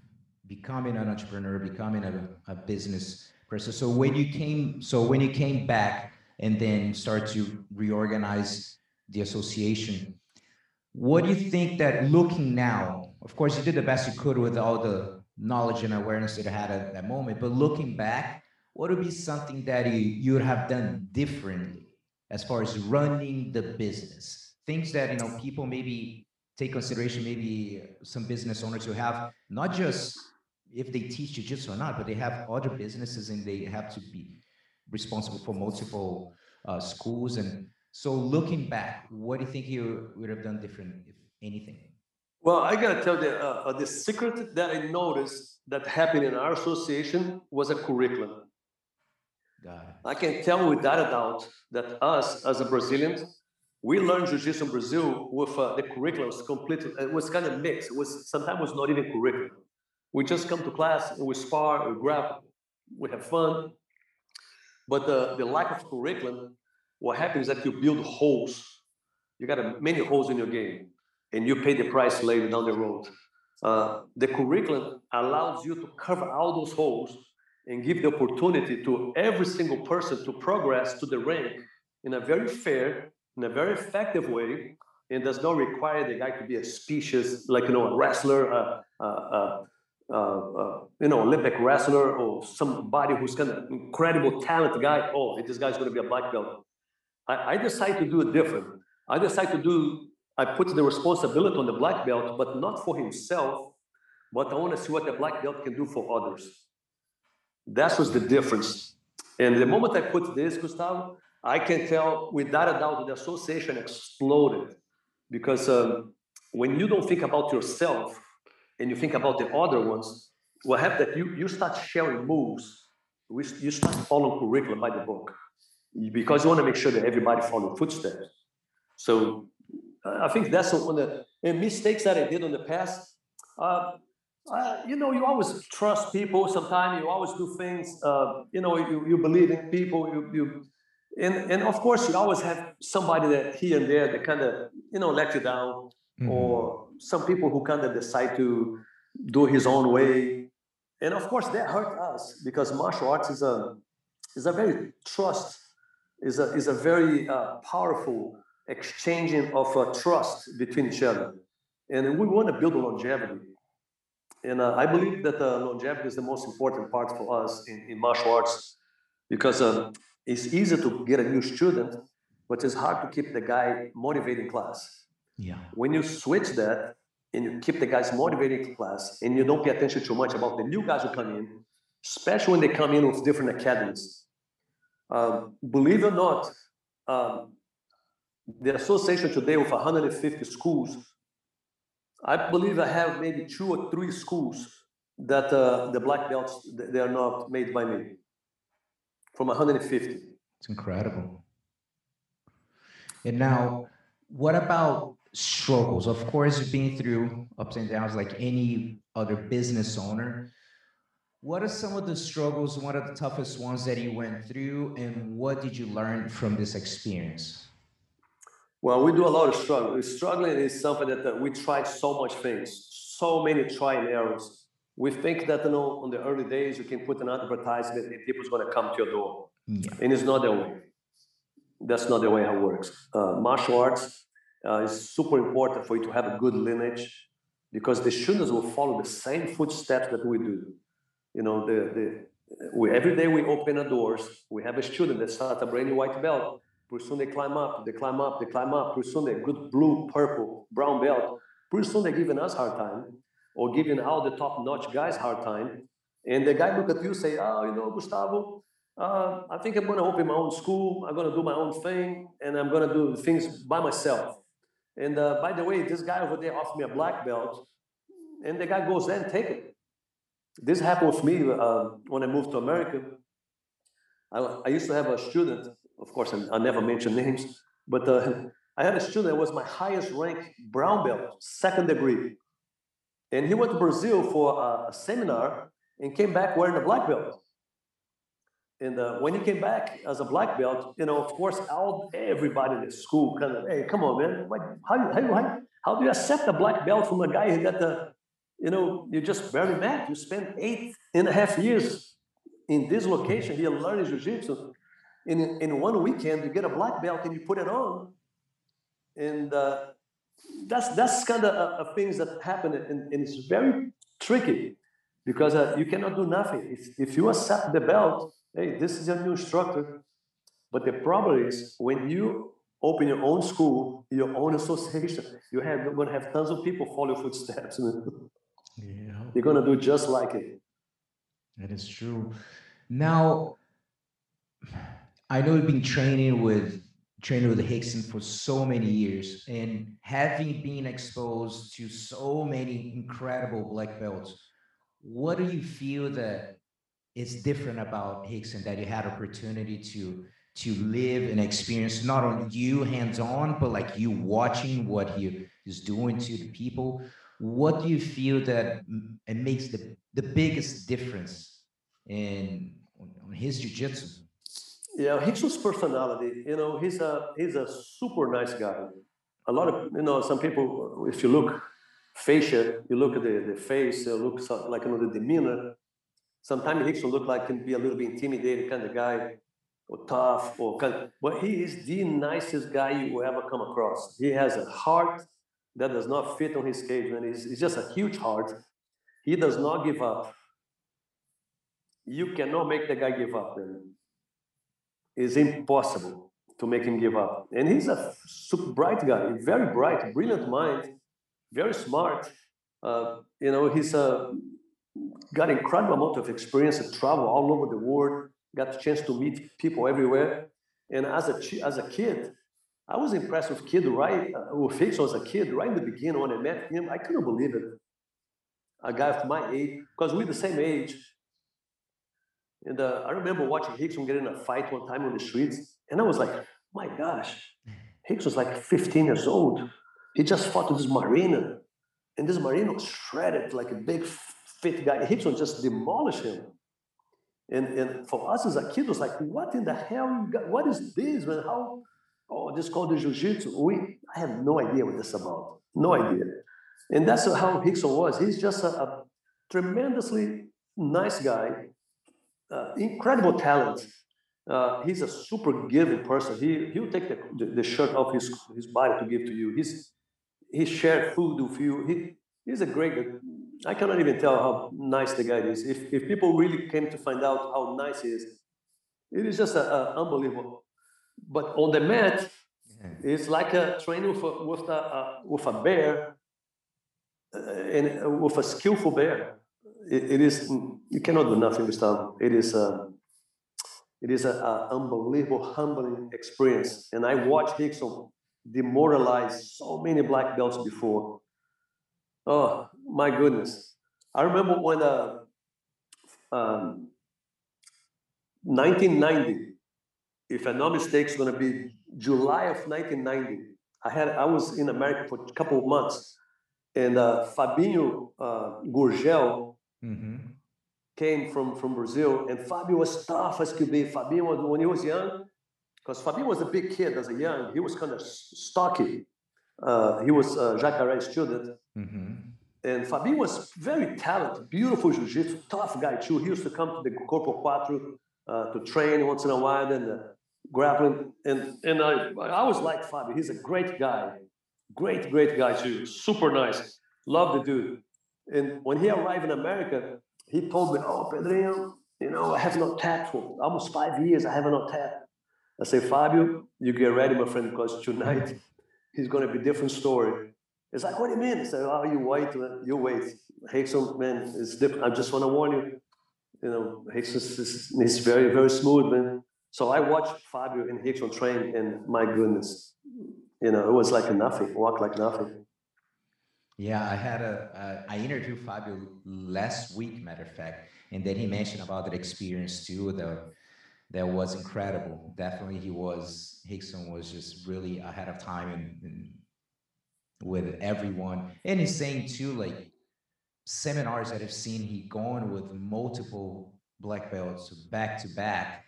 becoming an entrepreneur, becoming a, a business person. So when you came, so when you came back and then start to reorganize the association, what do you think that looking now? Of course, you did the best you could with all the knowledge and awareness that you had at that moment. But looking back, what would be something that you, you would have done differently as far as running the business? Things that you know people maybe take consideration, maybe some business owners who have not just if they teach jiu-jitsu or not, but they have other businesses and they have to be responsible for multiple uh, schools. And so looking back, what do you think you would have done different, if anything? Well, I gotta tell you, uh, uh, the secret that I noticed that happened in our association was a curriculum. I can tell without a doubt that us as a Brazilians, we learned jiu-jitsu in Brazil with uh, the curriculum was completely, it was kind of mixed. It was sometimes it was not even curriculum. We just come to class and we spar, we grab, we have fun. But the, the lack of curriculum, what happens is that you build holes. You got a, many holes in your game, and you pay the price later down the road. Uh, the curriculum allows you to cover all those holes and give the opportunity to every single person to progress to the rank in a very fair, in a very effective way, and does not require the guy to be a species, like you know, a wrestler, uh, uh, you know, Olympic wrestler or somebody who's kind of incredible talent guy. Oh, this guy's going to be a black belt. I, I to do it different. I decide to do. I put the responsibility on the black belt, but not for himself. But I want to see what the black belt can do for others. That was the difference. And the moment I put this, Gustavo, I can tell without a doubt the association exploded because um, when you don't think about yourself, and you think about the other ones, what happens that you, you start sharing moves, you start following curriculum by the book because you want to make sure that everybody follow footsteps. So I think that's one of the mistakes that I did in the past. Uh, uh, you know, you always trust people. Sometimes you always do things. Uh, you know, you, you believe in people. You, you and and of course you always have somebody that here and there that kind of you know let you down, mm-hmm. or some people who kind of decide to do his own way. And of course, that hurt us because martial arts is a is a very trust is a is a very uh, powerful exchanging of uh, trust between each other, and we want to build longevity. And uh, I believe that uh, longevity is the most important part for us in, in martial arts because uh, it's easy to get a new student, but it's hard to keep the guy motivated in class. Yeah. When you switch that and you keep the guys motivated in class and you don't pay attention too much about the new guys who come in, especially when they come in with different academies. Um, believe it or not, um, the association today with 150 schools, I believe I have maybe two or three schools that uh, the black belts they are not made by me from 150. It's incredible. And now, what about struggles. Of course, you've been through ups and downs like any other business owner. What are some of the struggles, one of the toughest ones that you went through, and what did you learn from this experience? Well, we do a lot of struggling. Struggling is something that, that we tried so much things, so many try and errors. We think that you know, on the early days, you can put an advertisement and people's going to come to your door, yeah. and it's not that way. That's not the way it works. Uh, martial arts uh, it's super important for you to have a good lineage because the students will follow the same footsteps that we do. You know, the, the, we, every day we open the doors, we have a student that starts a brand new white belt. Pretty soon they climb up, they climb up, they climb up. Pretty soon they're good blue, purple, brown belt. Pretty soon they're giving us hard time or giving all the top-notch guys hard time. And the guy look at you say, oh, you know, Gustavo, uh, I think I'm going to open my own school. I'm going to do my own thing, and I'm going to do things by myself. And uh, by the way, this guy over there offered me a black belt, and the guy goes there and take it. this happened with me uh, when I moved to America. I, I, used to have a student, of course, I, I never mention names, but uh, I had a student that was my highest rank brown belt, second degree. And he went to Brazil for a, a seminar and came back wearing a black belt. And uh, when he came back as a black belt, you know, of course, all everybody in the school kind of, hey, come on, man, how, how, how, how do you accept a black belt from a guy who got the, you know, you just barely met. You spent eight and a half years in this location here learning jiu-jitsu. In, in one weekend, you get a black belt and you put it on. And uh, that's that's kind of things that happen, and, and, it's very tricky because uh, you cannot do nothing. If, if you accept the belt, hey, this is your new instructor. But the problem is when you open your own school, your own association, you have, you're going to have tons of people follow your footsteps. yeah. You're going to do just like it. That is true. Now, I know you've been training with training with Rickson for so many years and having been exposed to so many incredible black belts, what do you feel that is different about Rickson that you had opportunity to to live and experience not only you hands-on but like you watching what he is doing to the people? What do you feel that it makes the, the biggest difference in on his jiu-jitsu? Yeah Rickson's personality you know he's a he's a super nice guy. A lot of you know some people if you look facial you look at the, the face you look like you know the demeanor sometimes Rickson look like can be a little bit intimidated kind of guy or tough or kind but he is the nicest guy you will ever come across. He has a heart that does not fit on his cage, man. He's, he's just a huge heart. He does not give up. You cannot make the guy give up. It's impossible to make him give up. And he's a super bright guy, very bright, brilliant mind, very smart. Uh, you know, he's uh, got incredible amount of experience and travel all over the world got the chance to meet people everywhere. And as a as a kid, I was impressed with kid right uh, with Hicks as a kid right in the beginning when I met him. I couldn't believe it. A guy of my age, because we're the same age. And uh, I remember watching Rickson get in a fight one time on the streets, and I was like, my gosh, Hicks was like 15 years old. He just fought this Marina, and this Marina was shredded like a big fit guy. Rickson just demolished him. And, and for us as a kid, it was like, what in the hell? Got, What is this, man? How? Oh, this called the jiu-jitsu. We, I have no idea what this is about. No idea. And that's how Rickson was. He's just a, a tremendously nice guy, uh, incredible talent. Uh, he's a super giving person. He he'll take the, the, the, shirt off his his body to give to you. He's he shared food with you. He he's a great I cannot even tell how nice the guy is. If, if people really came to find out how nice he is, it is just a, a unbelievable. But on the mat, it's like a training with a, with a, with a bear, uh, and uh, with a skillful bear. It, it is you cannot do nothing, with Gustavo. It is a it is an unbelievable, humbling experience. And I watched Rickson demoralize so many black belts before Oh my goodness! I remember when uh, um, 1990, if I'm not mistaken, it's going to be July of 1990. I had I was in America for a couple of months, and uh, Fabinho uh, Gurgel mm-hmm. came from from Brazil, and Fabio was tough as could be. Fabinho when he was young, because Fabinho was a big kid as a young. He was kind of stocky. Uh, he was a Jacaré student. Mm-hmm. And Fabinho was very talented, beautiful jiu-jitsu, tough guy too. He used to come to the Corpo Quattro uh, to train once in a while and uh, grappling. And, and I, I was like Fabio. He's a great guy. Great, great guy too. Super nice. Love the dude. And when he arrived in America, he told me, oh, Pedrinho, you know, I have not tapped for almost five years. I have not tapped. I say, Fabio, you get ready, my friend, because tonight he's going to be different story. It's like, what do you mean? I said, oh, you wait, you wait. Rickson, man, it's different. I just want to warn you. You know, Rickson is, is very, very smooth, man. So I watched Fabio and Rickson train, and my goodness, you know, it was like nothing, walk like nothing. Yeah, I had a uh, I interviewed Fabio last week, matter of fact, and then he mentioned about that experience too. That that was incredible. Definitely, he was Rickson was just really ahead of time and, with everyone. And he's saying too, like seminars that I've seen, he gone with multiple black belts back to back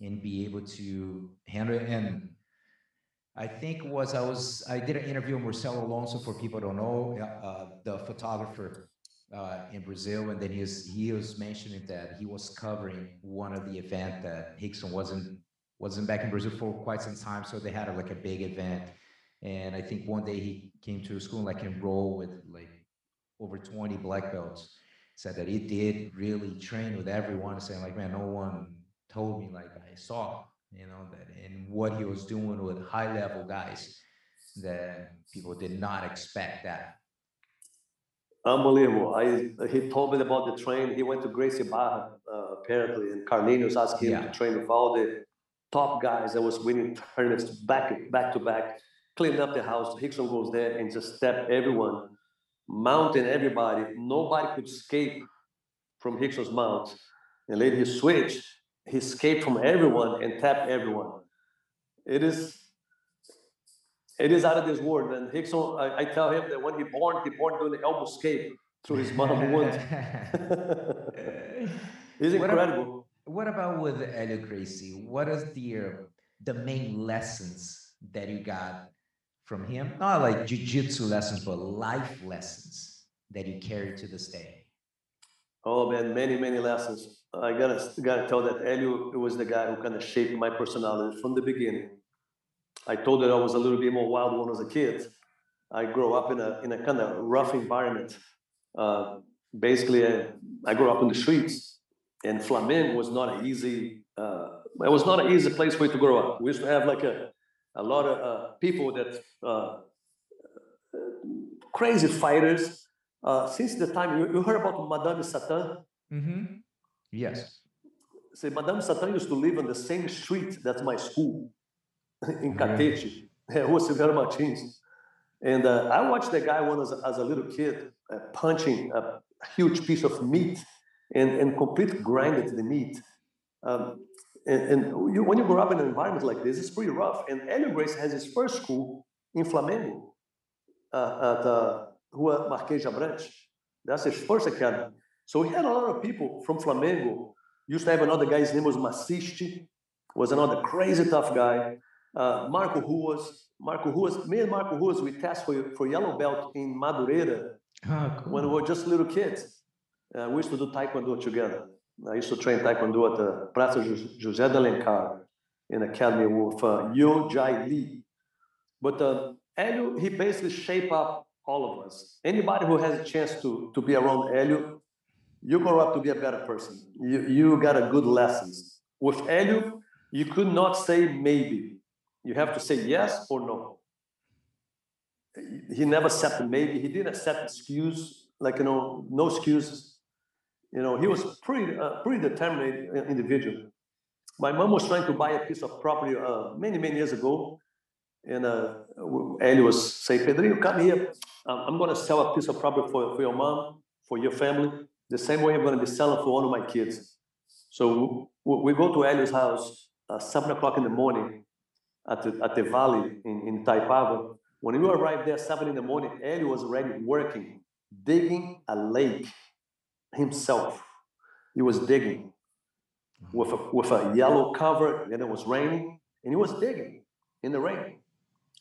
and be able to handle it. And I think was I was I did an interview with Marcelo Alonso for people don't know uh, the photographer uh, in Brazil, and then he was he was mentioning that he was covering one of the event that Rickson wasn't wasn't back in Brazil for quite some time, so they had a, like a big event, and I think one day he came to a school like enroll with like over 20 black belts. Said that he did really train with everyone, saying like, man, no one told me like I saw you know, that and what he was doing with high level guys that people did not expect that. Unbelievable. I he told me about the train. He went to Gracie Barra uh, apparently, and Carlinhos asked him yeah. to train with all the top guys that was winning tournaments back back to back, cleaned up the house. Rickson goes there and just step everyone, mounting everybody. Nobody could escape from Rickson's mount. And later he switched he escaped from everyone and tapped everyone. It is it is out of this world. And Rickson, I, I, tell him that when he born, he born doing the elbow escape through his mom wound. It's incredible. What about, what about with Helio Gracie? What is the the main lessons that you got from him? Not like jiu-jitsu lessons, but life lessons that you carry to this day. Oh man, many, many lessons. I gotta gotta tell that Helio was the guy who kind of shaped my personality from the beginning. I told that I was a little bit more wild when I was a kid. I grew up in a in a kind of rough environment. Uh, basically, I, I, grew up in the streets, and Flamengo was not an easy. Uh, it was not an easy place for you to grow up. We used to have like a a lot of uh, people that uh, crazy fighters. Uh, since the time you, you heard about Madame Satan. Mm-hmm. Yes. Say, Madame Satan used to live on the same street that's my school in Catete, Rua Silveira Martins. And uh, I watched that guy when as a, as a little kid uh, punching a huge piece of meat and, and complete grinded the meat. Um, and, and you, when you grow up in an environment like this, it's pretty rough. And Helio Gracie has his first school in Flamengo uh, at uh, Rua Marquês de Abrantes. That's his first academy. So we had a lot of people from Flamengo. Used to have another guy, his name was Macisti, was another crazy tough guy. Uh, Marco Ruas, Marco Ruas, me and Marco Ruas, we test for, for yellow belt in Madureira oh, cool. when we were just little kids. Uh, we used to do Taekwondo together. I used to train Taekwondo at the Praça José de Alencar in academy with uh, Yo Jai Lee. But uh, he basically shaped up all of us. Anybody who has a chance to, to be around Helio you grow up to be a better person. You, you got a good lessons. With Helio, you could not say maybe. You have to say yes or no. He never accepted maybe. He didn't accept excuse, like, you know, no excuses. You know, he was pretty, uh, pretty determined individual. My mom was trying to buy a piece of property uh, many, many years ago. And uh, Helio was saying, Pedrinho, come here. I'm going to sell a piece of property for, for your mom, for your family the same way I'm going to be selling for one of my kids. So we go to Helio's house uh, seven o'clock in the morning at the, at the valley in, in Itaipava. When we arrived there seven in the morning, Helio was already working, digging a lake himself. He was digging with a, with a yellow cover, and it was raining, and he was digging in the rain.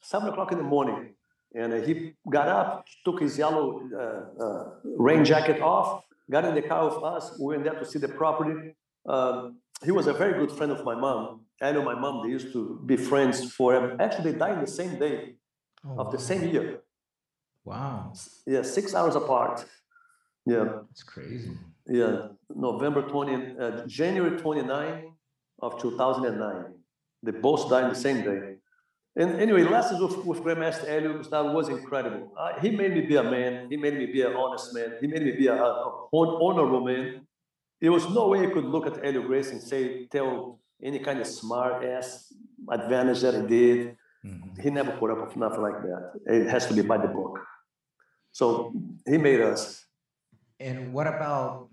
Seven o'clock in the morning, and he got up, took his yellow uh, uh, rain jacket off, got in the car with us. We went there to see the property. Um, he was a very good friend of my mom. I know my mom, they used to be friends for, actually, they died the same day oh, of the same year. Wow. Yeah, six hours apart. Yeah. It's crazy. Yeah, November 20, uh, January 29 of 2009. They both died the same day. And anyway, lessons with, with Grandmaster Helio Gustavo was incredible. Uh, he made me be a man. He made me be an honest man. He made me be a, a honorable man. There was no way I could look at Helio Gracie and say, tell any kind of smart ass advantage that he did. Mm-hmm. He never put up with nothing like that. It has to be by the book. So he made us. And what about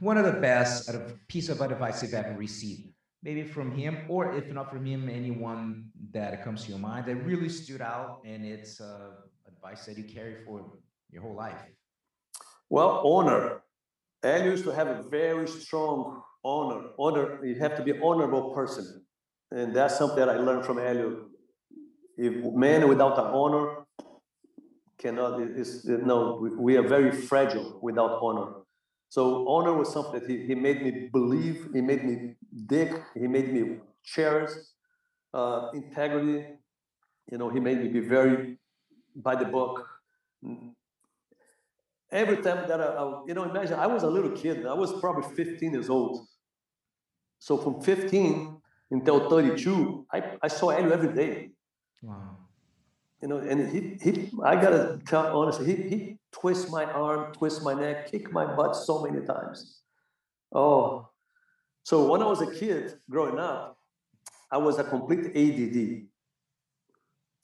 one of the best piece of advice you've ever received? Maybe from him, or if not from him, anyone that comes to your mind that really stood out and it's uh, advice that you carry for your whole life. Well, honor. Hélio used to have a very strong honor. Honor, you have to be honorable person. And that's something that I learned from Hélio. If man without an honor cannot, is, no, we are very fragile without honor. So honor was something that he, he made me believe, he made me dig, he made me cherish uh, integrity. You know, he made me be very by the book. Every time that I, I, you know, imagine I was a little kid. I was probably 15 years old. So from 15 until 32, I, I saw Hélio every day. Wow. You know, and he, he I gotta tell honestly, he, he twists my arm, twists my neck, kick my butt so many times. Oh, so when I was a kid growing up, I was a complete ADD.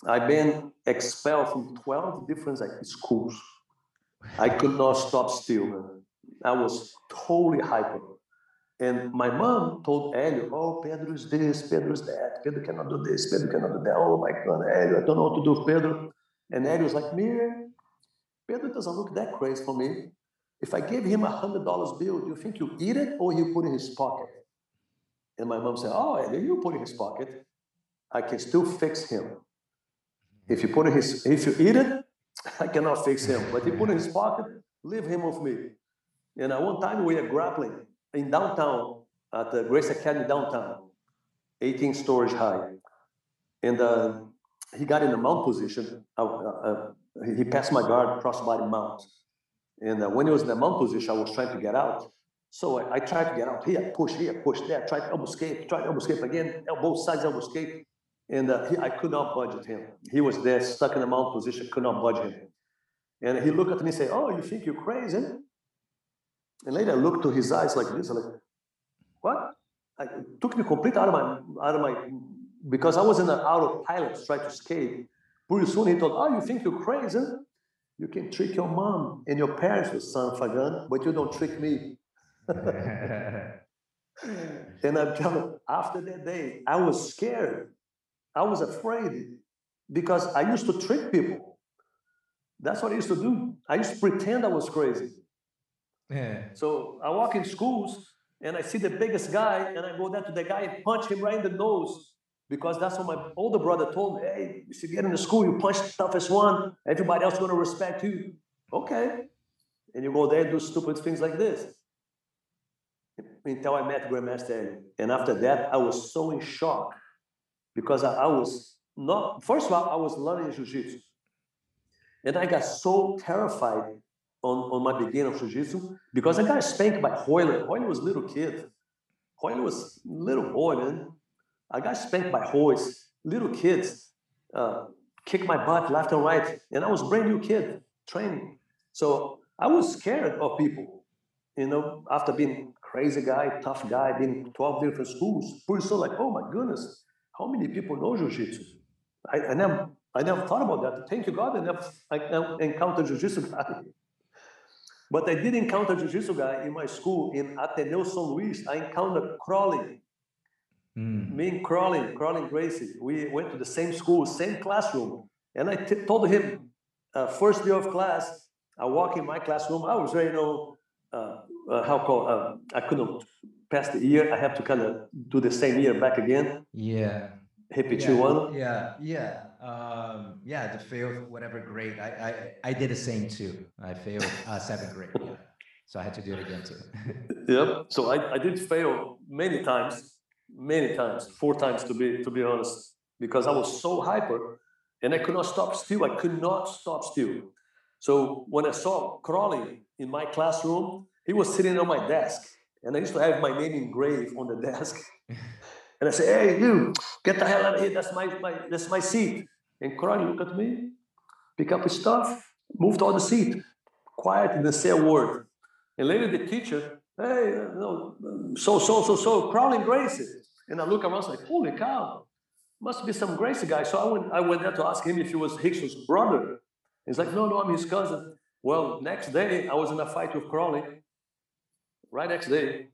I've been expelled from 12 different like, schools. I could not stop still, man. I was totally hyper. And my mom told Hélio, oh, Pedro is this, Pedro is that, Pedro cannot do this, Pedro cannot do that. Oh my God, Hélio, I don't know what to do with Pedro. And Hélio was like, Mir, Pedro doesn't look that crazy for me. If I gave him a hundred dollars bill, do you think you eat it or you put it in his pocket? And my mom said, Oh, Hélio, you put it in his pocket. I can still fix him. If you put it in his, if you eat it, I cannot fix him. But you put it in his pocket, leave him with me. And at one time we were grappling in downtown at the Gracie Academy downtown, 18 stories high. And uh, he got in the mount position. Uh, uh, he passed my guard, crossbody mount. And uh, when he was in the mount position, I was trying to get out. So I, I tried to get out here, push here, push there, tried to elbow escape, tried to elbow escape again, both sides elbow escape. And uh, he, I could not budget him. He was there, stuck in the mount position, could not budge him. And he looked at me and said, Oh, you think you're crazy? And later I looked to his eyes like this, I'm like, what? I, it took me completely out of my, out of my, because I was in an autopilot trying to escape. Pretty soon he thought, oh, you think you're crazy? You can trick your mom and your parents with San Fagan, but you don't trick me. and I'm telling after that day, I was scared. I was afraid because I used to trick people. That's what I used to do. I used to pretend I was crazy. Yeah. So I walk in schools and I see the biggest guy and I go down to the guy and punch him right in the nose because that's what my older brother told me. Hey, if you get into school, you punch the toughest one. Everybody else going to respect you. Okay. And you go there and do stupid things like this. Until I met Grandmaster And after that, I was so in shock because I, I was not, first of all, I was learning Jiu-Jitsu. And I got so terrified on, on my beginning of jiu-jitsu because I got spanked by Royler. Royler was a little kid. Royler was little boy, man. I got spanked by Royce, little kids, uh, kick my butt left and right. And I was brand new kid training. So I was scared of people, you know, after being crazy guy, tough guy, being 12 different schools. Pretty soon like, oh my goodness, how many people know jiu-jitsu? I, I, never, I never thought about that. Thank you, God, I never, I never encountered jiu-jitsu. But I did encounter jiu-jitsu guy in my school in Ateneo São Luís. I encountered Crolin. Mm. Me and Crolin, Crolin Gracie. We went to the same school, same classroom. And I t- told him, uh, first day of class, I walk in my classroom. I was very, you know, uh, uh, how called, uh, I couldn't pass the year. I have to kind of do the same year back again. Yeah. Repetir yeah, one. Yeah, yeah um, yeah, to fail whatever grade. I, I, I did the same too. I failed uh, seventh grade. Yeah. So I had to do it again too. yep. So I, I did fail many times, many times, four times to be to be honest, because I was so hyper and I could not stop still. I could not stop still. So when I saw Crolin in my classroom, he was sitting on my desk, and I used to have my name engraved on the desk. And I say, hey, you, get the hell out of here. That's my, my that's my seat. And Crolin look at me, pick up his stuff, move to the seat, quiet, and then say a word. And later the teacher, hey, uh, no, so, so, so, so, Crolin Gracie. And I look around, I like, holy cow, must be some Gracie guy. So I went, I went there to ask him if he was Rickson's brother. He's like, no, no, I'm his cousin. Well, next day I was in a fight with Crolin. Right next day,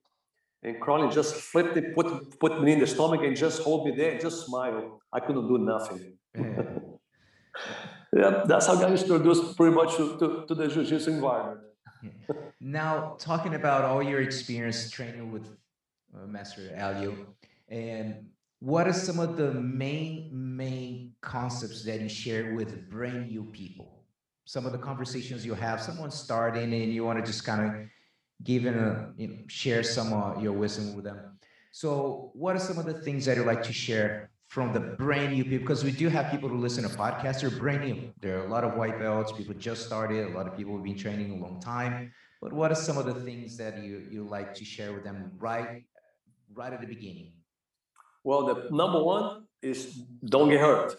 and Crolin just flipped it, put put me in the stomach, and just hold me there, just smile. I couldn't do nothing. Yeah, yeah that's how guys introduced pretty much to, to, to the jiu-jitsu environment. now, talking about all your experience training with uh, Master Helio, and what are some of the main main concepts that you share with brand new people? Some of the conversations you have, someone starting and you want to just kind of give a you know, share some of your wisdom with them. So, what are some of the things that you like to share from the brand new people? Because we do have people who listen to podcasts, they're brand new. There are a lot of white belts, people just started, a lot of people have been training a long time. But what are some of the things that you, you like to share with them right right at the beginning? Well, the number one is don't get hurt.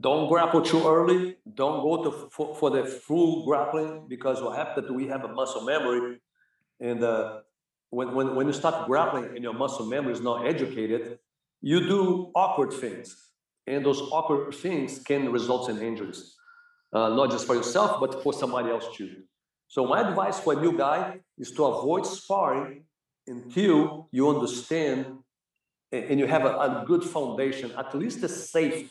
Don't grapple too early. Don't go to for, for the full grappling because what happens we have a muscle memory, and uh, when, when when you start grappling and your muscle memory is not educated, you do awkward things, and those awkward things can result in injuries, uh, not just for yourself but for somebody else too. So my advice for a new guy is to avoid sparring until you understand and you have a, a good foundation, at least a safe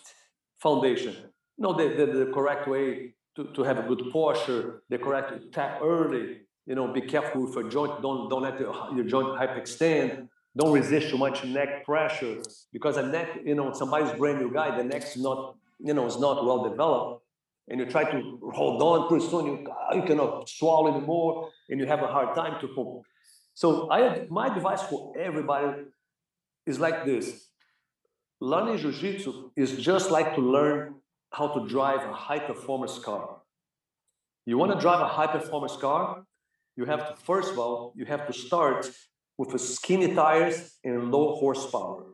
foundation. You know, the, the, the correct way to, to have a good posture, the correct attack early, you know, be careful with your joint, don't, don't let your, joint hyperextend, don't resist too much neck pressure, because a neck, you know, somebody's brand new guy, the neck's not, you know, is not well developed, and you try to hold on, pretty soon you, ah, you cannot swallow anymore, and you have a hard time to pump. So I, my advice for everybody is like this. Learning Jiu-Jitsu is just like to learn how to drive a high-performance car. You want to drive a high-performance car, you have to, first of all, you have to start with skinny tires and low horsepower.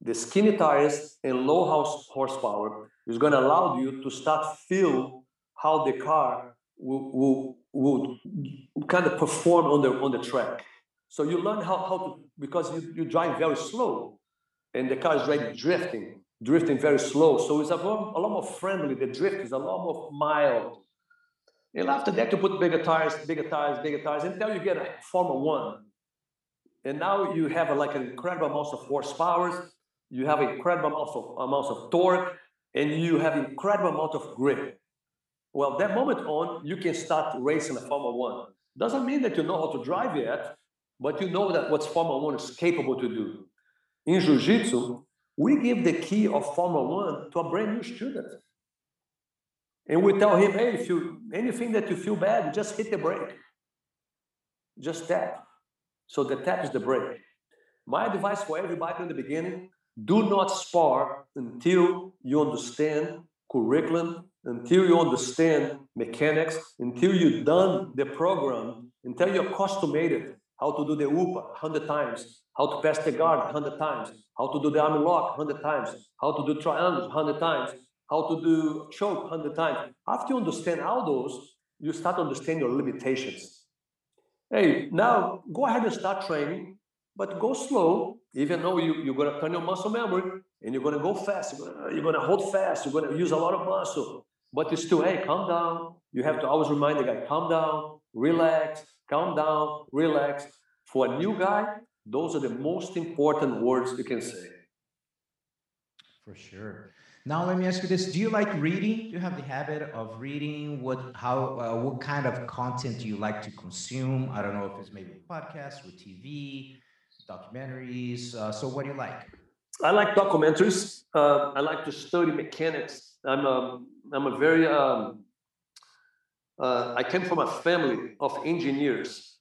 The skinny tires and low horsepower is going to allow you to start feel how the car will, will, will kind of perform on the, on the track. So you learn how, how to, because you, you drive very slow and the car is already drifting, drifting very slow. So it's a, a lot more friendly. The drift is a lot more mild. And after that, you put bigger tires, bigger tires, bigger tires until you get a Formula One. And now you have a, like an incredible amount of horsepower, you have incredible amounts of, amounts of torque, and you have incredible amount of grip. Well, that moment on, you can start racing a Formula One. Doesn't mean that you know how to drive yet, but you know that what Formula One is capable to do. In Jiu-Jitsu, we give the key of Formula One to a brand new student. And we tell him, hey, if you anything that you feel bad, just hit the brake. Just tap. So the tap is the brake. My advice for everybody in the beginning, do not spar until you understand curriculum, until you understand mechanics, until you've done the program, until you're accustomed how to do the UPA 100 times, how to pass the guard 100 times, how to do the arm lock 100 times, how to do triangles 100 times, how to do choke 100 times. After you understand all those, you start to understand your limitations. Hey, now go ahead and start training, but go slow, even though you, you're going to turn your muscle memory and you're going to go fast. You're going you're to hold fast. You're going to use a lot of muscle. But you still, hey, calm down. You have to always remind the guy, calm down, relax, calm down, relax. For a new guy, those are the most important words you can say. For sure. Now let me ask you this: Do you like reading? Do you have the habit of reading? What how uh, what kind of content do you like to consume? I don't know if it's maybe podcasts or TV, documentaries. Uh, so what do you like? I like documentaries. Uh, I like to study mechanics. I'm a, I'm a very um, uh, I came from a family of engineers.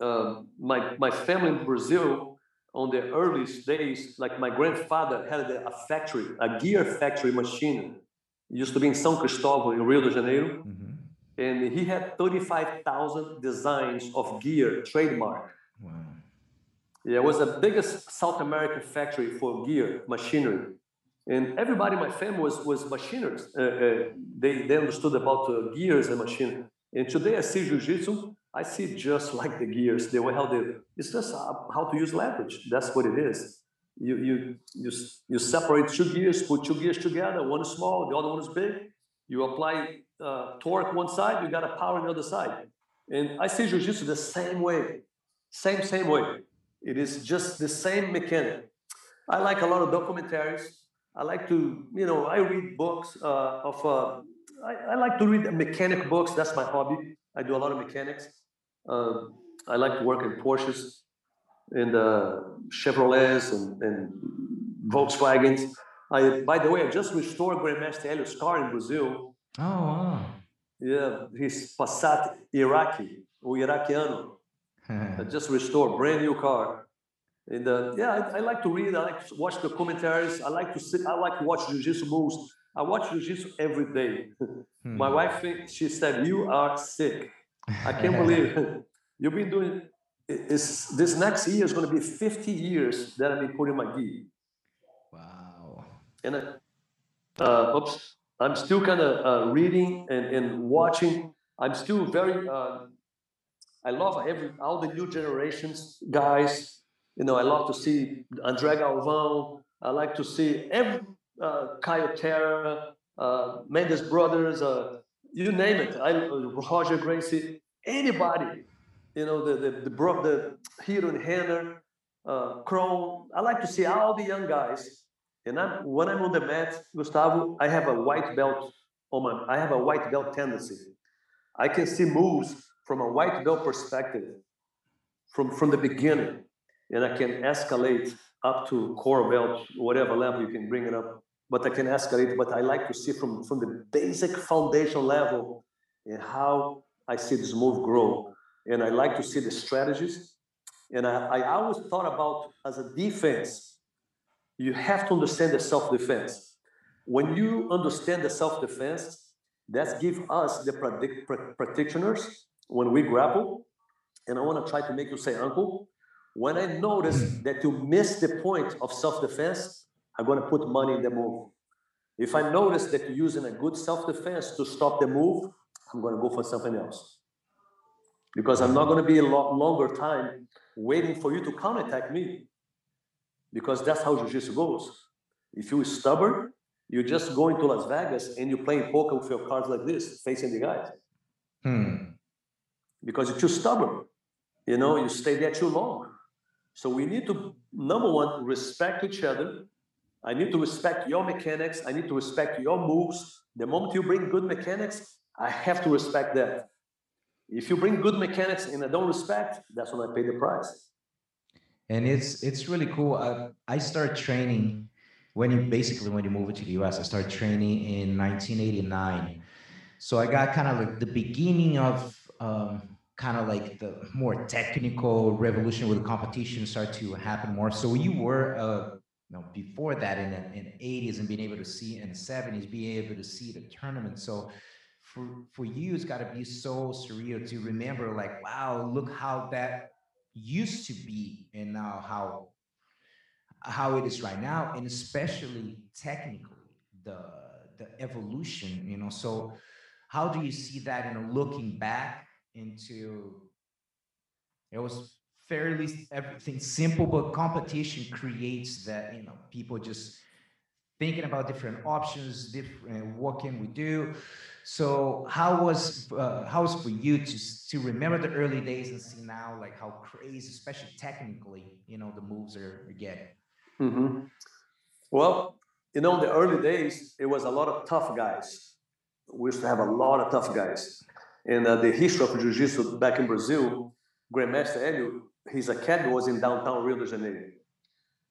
Uh, my, my family in Brazil, on the earliest days, like my grandfather had a, factory, a gear factory machine. It used to be in São Cristóvão in Rio de Janeiro. Mm-hmm. And he had 35,000 designs of gear trademark. Wow. Yeah, it was the biggest South American factory for gear machinery and everybody in my family was was machiners. Uh, uh, they they understood about uh, gears and machine. And today I see jiu-jitsu. I see just like the gears. The way how they it's just how to use leverage. That's what it is. You you you you separate two gears, put two gears together. One is small, the other one is big. You apply uh, torque one side, you got a power on the other side. And I see jiu-jitsu the same way, same, same way. It is just the same mechanic. I like a lot of documentaries. I like to, you know, I read books uh, of, uh, I, I, like to read mechanic books. That's my hobby. I do a lot of mechanics. Uh, I like to work in Porsches and uh, Chevrolets and, and Volkswagens. I, by the way, I just restored Grandmaster Helio's car in Brazil. Oh, wow. Yeah, his Passat Iraqi, or Iraquiano. I just restored, brand new car. And uh, yeah, I, I, like to read. I like to watch the commentaries. I like to sit. I like to watch jiu-jitsu moves. I watch jiu-jitsu every day. My hmm. wife, she said, "You are sick." I can't believe it. you've been doing. It's, this next year is going to be 50 years that I've been putting my gi. Wow. And I, uh, oops, I'm still kind of uh, reading and, and watching. I'm still very. Uh, I love every all the new generations guys you know, I love to see Andre Galvão. I like to see every uh, Caio Terra, uh, Mendes Brothers, uh, you name it. I, Roger Gracie, anybody. You know, the the the, bro, the Ryron and Rener, uh, Kron. I like to see all the young guys. And I'm, when I'm on the mat, Gustavo, I have a white belt on my. I have a white belt tendency. I can see moves from a white belt perspective, from from the beginning and I can escalate up to coral belt, whatever level you can bring it up. But I can escalate, but I like to see from, from the basic foundation level and how I see this move grow. And I like to see the strategies. And I, I always thought about as a defense, you have to understand the self-defense. When you understand the self-defense, that gives us the predict, practitioners when we grapple. And I want to try to make you say uncle when I notice that you miss the point of self-defense, I'm going to put money in the move. If I notice that you're using a good self-defense to stop the move, I'm going to go for something else. Because I'm not going to be a lot longer time waiting for you to counterattack me. Because that's how jiu-jitsu goes. If you're stubborn, you just go into Las Vegas and you're playing poker with your cards like this, facing the guys. Hmm. Because you're too stubborn. You know, you stay there too long. So we need to, number one, respect each other. I need to respect your mechanics. I need to respect your moves. The moment you bring good mechanics, I have to respect that. If you bring good mechanics and I don't respect, that's when I pay the price. And it's it's really cool. I, I started training when you basically when you move to the US. I started training in 1989. So I got kind of like the beginning of um, kind of like the more technical revolution the competition start to happen more. So you were, uh, you know, before that in the in 80s and being able to see in the 70s, being able to see the tournament. So for for you, it's got to be so surreal to remember, like, wow, look how that used to be, and now how how it is right now, and especially technically the the evolution. You know, so how do you see that? You know, looking back into it was fairly everything simple but competition creates that you know people just thinking about different options different what can we do so how was uh, how was for you to to remember the early days and see now like how crazy especially technically you know the moves are, are getting mm-hmm. well you know in the early days it was a lot of tough guys we used to have a lot of tough guys and uh, the history of jiu-jitsu back in Brazil, Grandmaster Helio, his academy was in downtown Rio de Janeiro.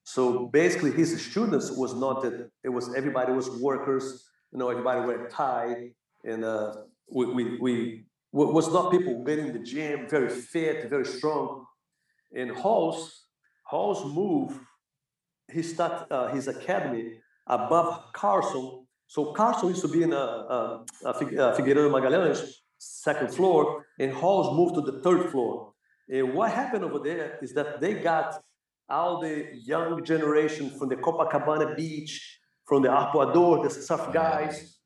So basically, his students was not that it was everybody was workers. You know, everybody wear tie, and uh, we, we we was not people getting in the gym, very fit, very strong. And Rolls, Rolls move, he start uh, his academy above Carlson. So Carlson used to be in a, a, a Figueiredo Magalhães, second floor, and Rolls moved to the third floor. And what happened over there is that they got all the young generation from the Copacabana beach, from the Arpoador, the surf guys,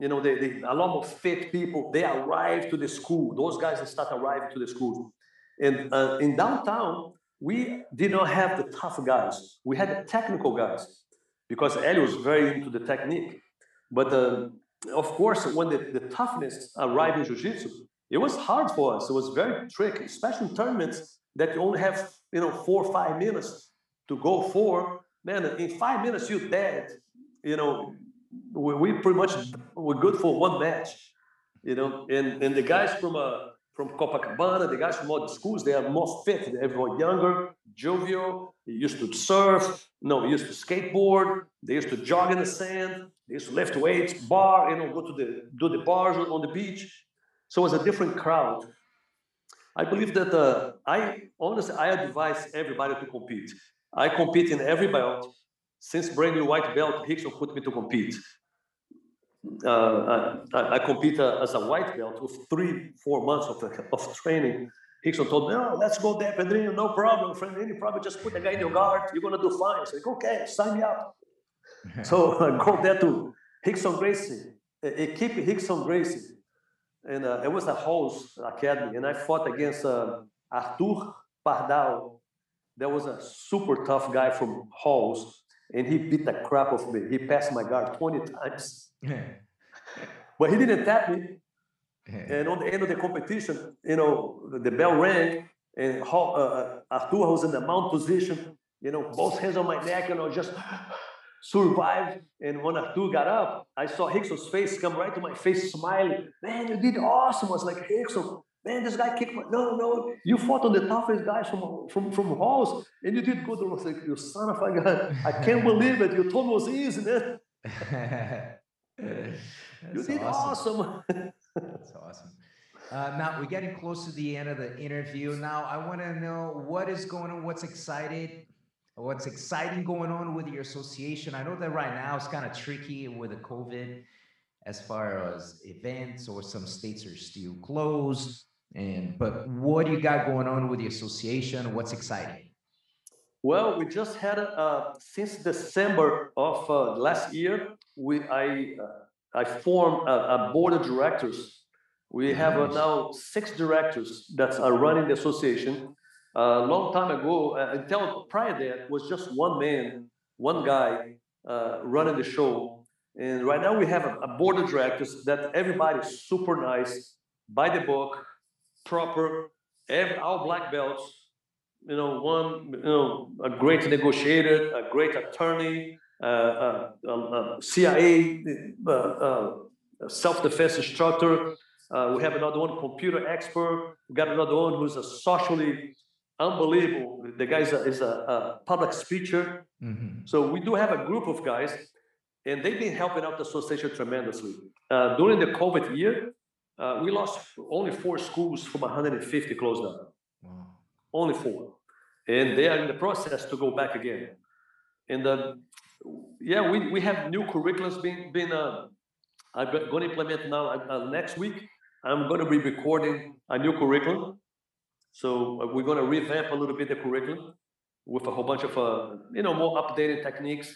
you know, the, the, a lot of fit people, they arrive to the school. Those guys start arriving to the school. And uh, in downtown, we did not have the tough guys. We had the technical guys because Ellie was very into the technique. But uh, of course, when the, the toughness arrived in jiu-jitsu, it was hard for us. It was very tricky, especially in tournaments that you only have, you know, four or five minutes to go for. Man, in five minutes you're dead. You know, we, we pretty much we're good for one match. You know, and and the guys from uh from Copacabana, the guys from other schools, they are more fit. They're more younger, jovial. They used to surf. No, they used to skateboard. They used to jog in the sand. They used to lift weights, bar, you know, go to the do the bars on the beach. So it was a different crowd. I believe that uh, I honestly I advise everybody to compete. I compete in every belt. Since bringing white belt, Rickson put me to compete. Uh, I, I, compete uh, as a white belt with three, four months of, of training. Rickson told me, "No, let's go there, Pedrinho. No problem, friend. Any problem? Just put the guy in your guard. You're gonna do fine." I said, "Okay, sign me up." so I go there to Rickson Gracie, Equipe Rickson Gracie and uh, it was a Rolls Academy, and I fought against uh, Arthur Pardal. There was a super tough guy from Rolls, and he beat the crap of me. He passed my guard 20 times. but he didn't tap me. and on the end of the competition, you know, the bell rang, and uh, uh, Arthur was in the mount position, you know, both hands on my neck, and I was just survived. And when Arthur got up, I saw Rickson's face come right to my face, smiling. Man, you did awesome. I was like, Rickson, man, this guy kicked my. No, no, you fought on the toughest guys from from from Rolls, and you did good. I was like, you son of a gun. I can't believe it. You told me it was easy, man. you did awesome. awesome. That's awesome. Uh, now we're getting close to the end of the interview. Now I want to know what is going on, what's excited what's exciting going on with your association? I know that right now it's kind of tricky with the COVID as far as events or some states are still closed. And but what do you got going on with the association? What's exciting? Well, we just had uh, since December of uh, last year, we I uh, I formed a, a, board of directors. We have uh, now six directors that are running the association. A long time ago, uh, until prior that, was just one man, one guy uh, running the show. And right now we have a, a board of directors that everybody's super nice, by the book, proper, every, all black belts. You know, one, you know, a great negotiator, a great attorney, uh, uh, a, a CIA uh, uh, self-defense instructor. Uh, we have another one, computer expert. We got another one who's a socially unbelievable. The guy is a, is a, a public speaker. Mm-hmm. So we do have a group of guys, and they've been helping out the association tremendously. Uh, during the COVID year, uh, we lost only four schools from 150 closed down. Wow. Only four. And they are in the process to go back again. And uh, yeah, we, we have new curriculums being, being uh, I'm going to implement now uh, next week. I'm going to be recording a new curriculum so uh, we're going to revamp a little bit the curriculum with a whole bunch of, uh, you know, more updated techniques.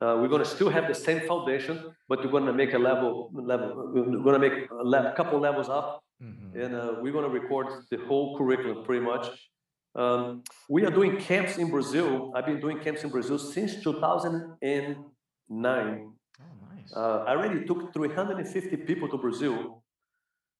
Uh, we're going to still have the same foundation, but we're going to make a level, level. We're going to make a le- couple levels up, mm-hmm. and uh, we're going to record the whole curriculum pretty much. Um, we are doing camps in Brazil. I've been doing camps in Brazil since 2009. Oh, nice. Uh, I already took 350 people to Brazil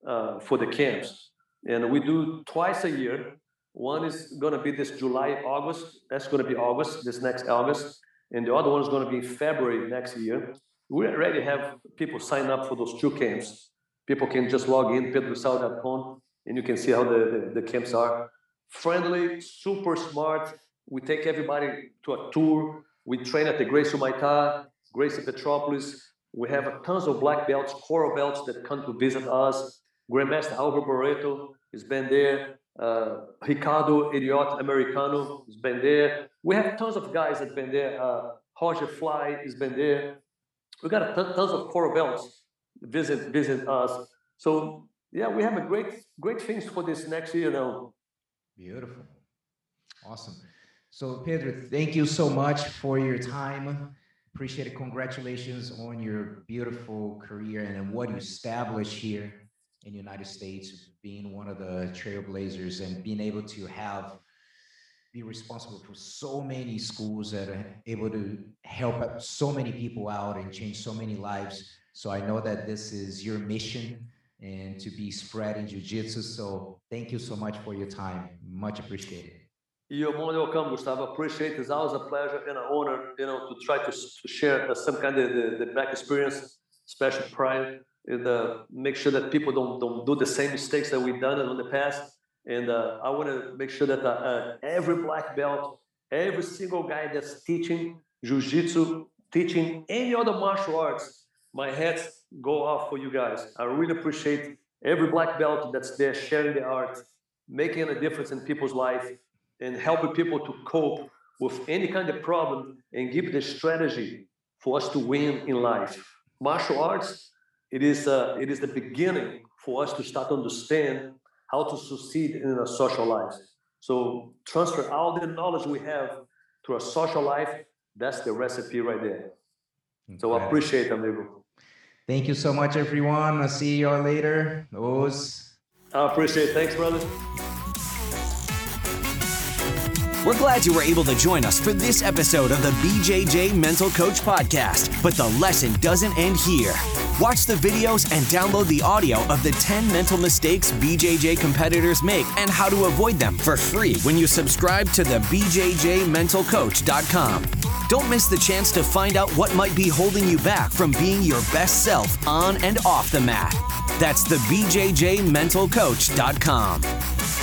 uh, for the camps. And we do twice a year. One is going to be this July, August. That's going to be August, this next August. And the other one is going to be in February next year. We already have people sign up for those two camps. People can just log in, pedrosauer.com, and you can see how the, the, the camps are. Friendly, super smart. We take everybody to a tour. We train at the Gracie Humaitá, Gracie Petropolis. We have tons of black belts, coral belts that come to visit us. Grandmaster Alvaro Barreto has been there. Uh, Ricardo Idiot Americano has been there. We have tons of guys that have been there. Uh, Roger Fly has been there. We got tons of coral belts visit visit us. So yeah, we have a great great things for this next year now. Beautiful, awesome. So Pedro, thank you so much for your time. Appreciate it. Congratulations on your beautiful career and what you established here in the United States, being one of the trailblazers and being able to have be responsible for so many schools that are able to help so many people out and change so many lives. So I know that this is your mission and to be spreading jiu-jitsu. So thank you so much for your time. Much appreciated. You're more welcome, Gustavo. Appreciate it. It's always a pleasure and an honor, you know, to try to, to share uh, some kind of the, the back experience, especially pride, and uh, make sure that people don't don't do the same mistakes that we've done in the past. And uh, I want to make sure that uh, uh, every black belt, every single guy that's teaching jiu-jitsu, teaching any other martial arts, my hats go off for you guys. I really appreciate every black belt that's there sharing the art, making a difference in people's life, and helping people to cope with any kind of problem and give the strategy for us to win in life. Martial arts, it is, uh, it is the beginning for us to start to understand how to succeed in our social lives. So transfer all the knowledge we have to our social life. That's the recipe right there. So I appreciate it, amigo. Thank you so much, everyone. I'll see you all later. Os. I appreciate it. Thanks, brother. We're glad you were able to join us for this episode of the BJJ Mental Coach Podcast. But the lesson doesn't end here. Watch the videos and download the audio of the 10 mental mistakes BJJ competitors make and how to avoid them for free when you subscribe to the BJJMentalCoach.com. Don't miss the chance to find out what might be holding you back from being your best self on and off the mat. That's the BJJMentalCoach.com.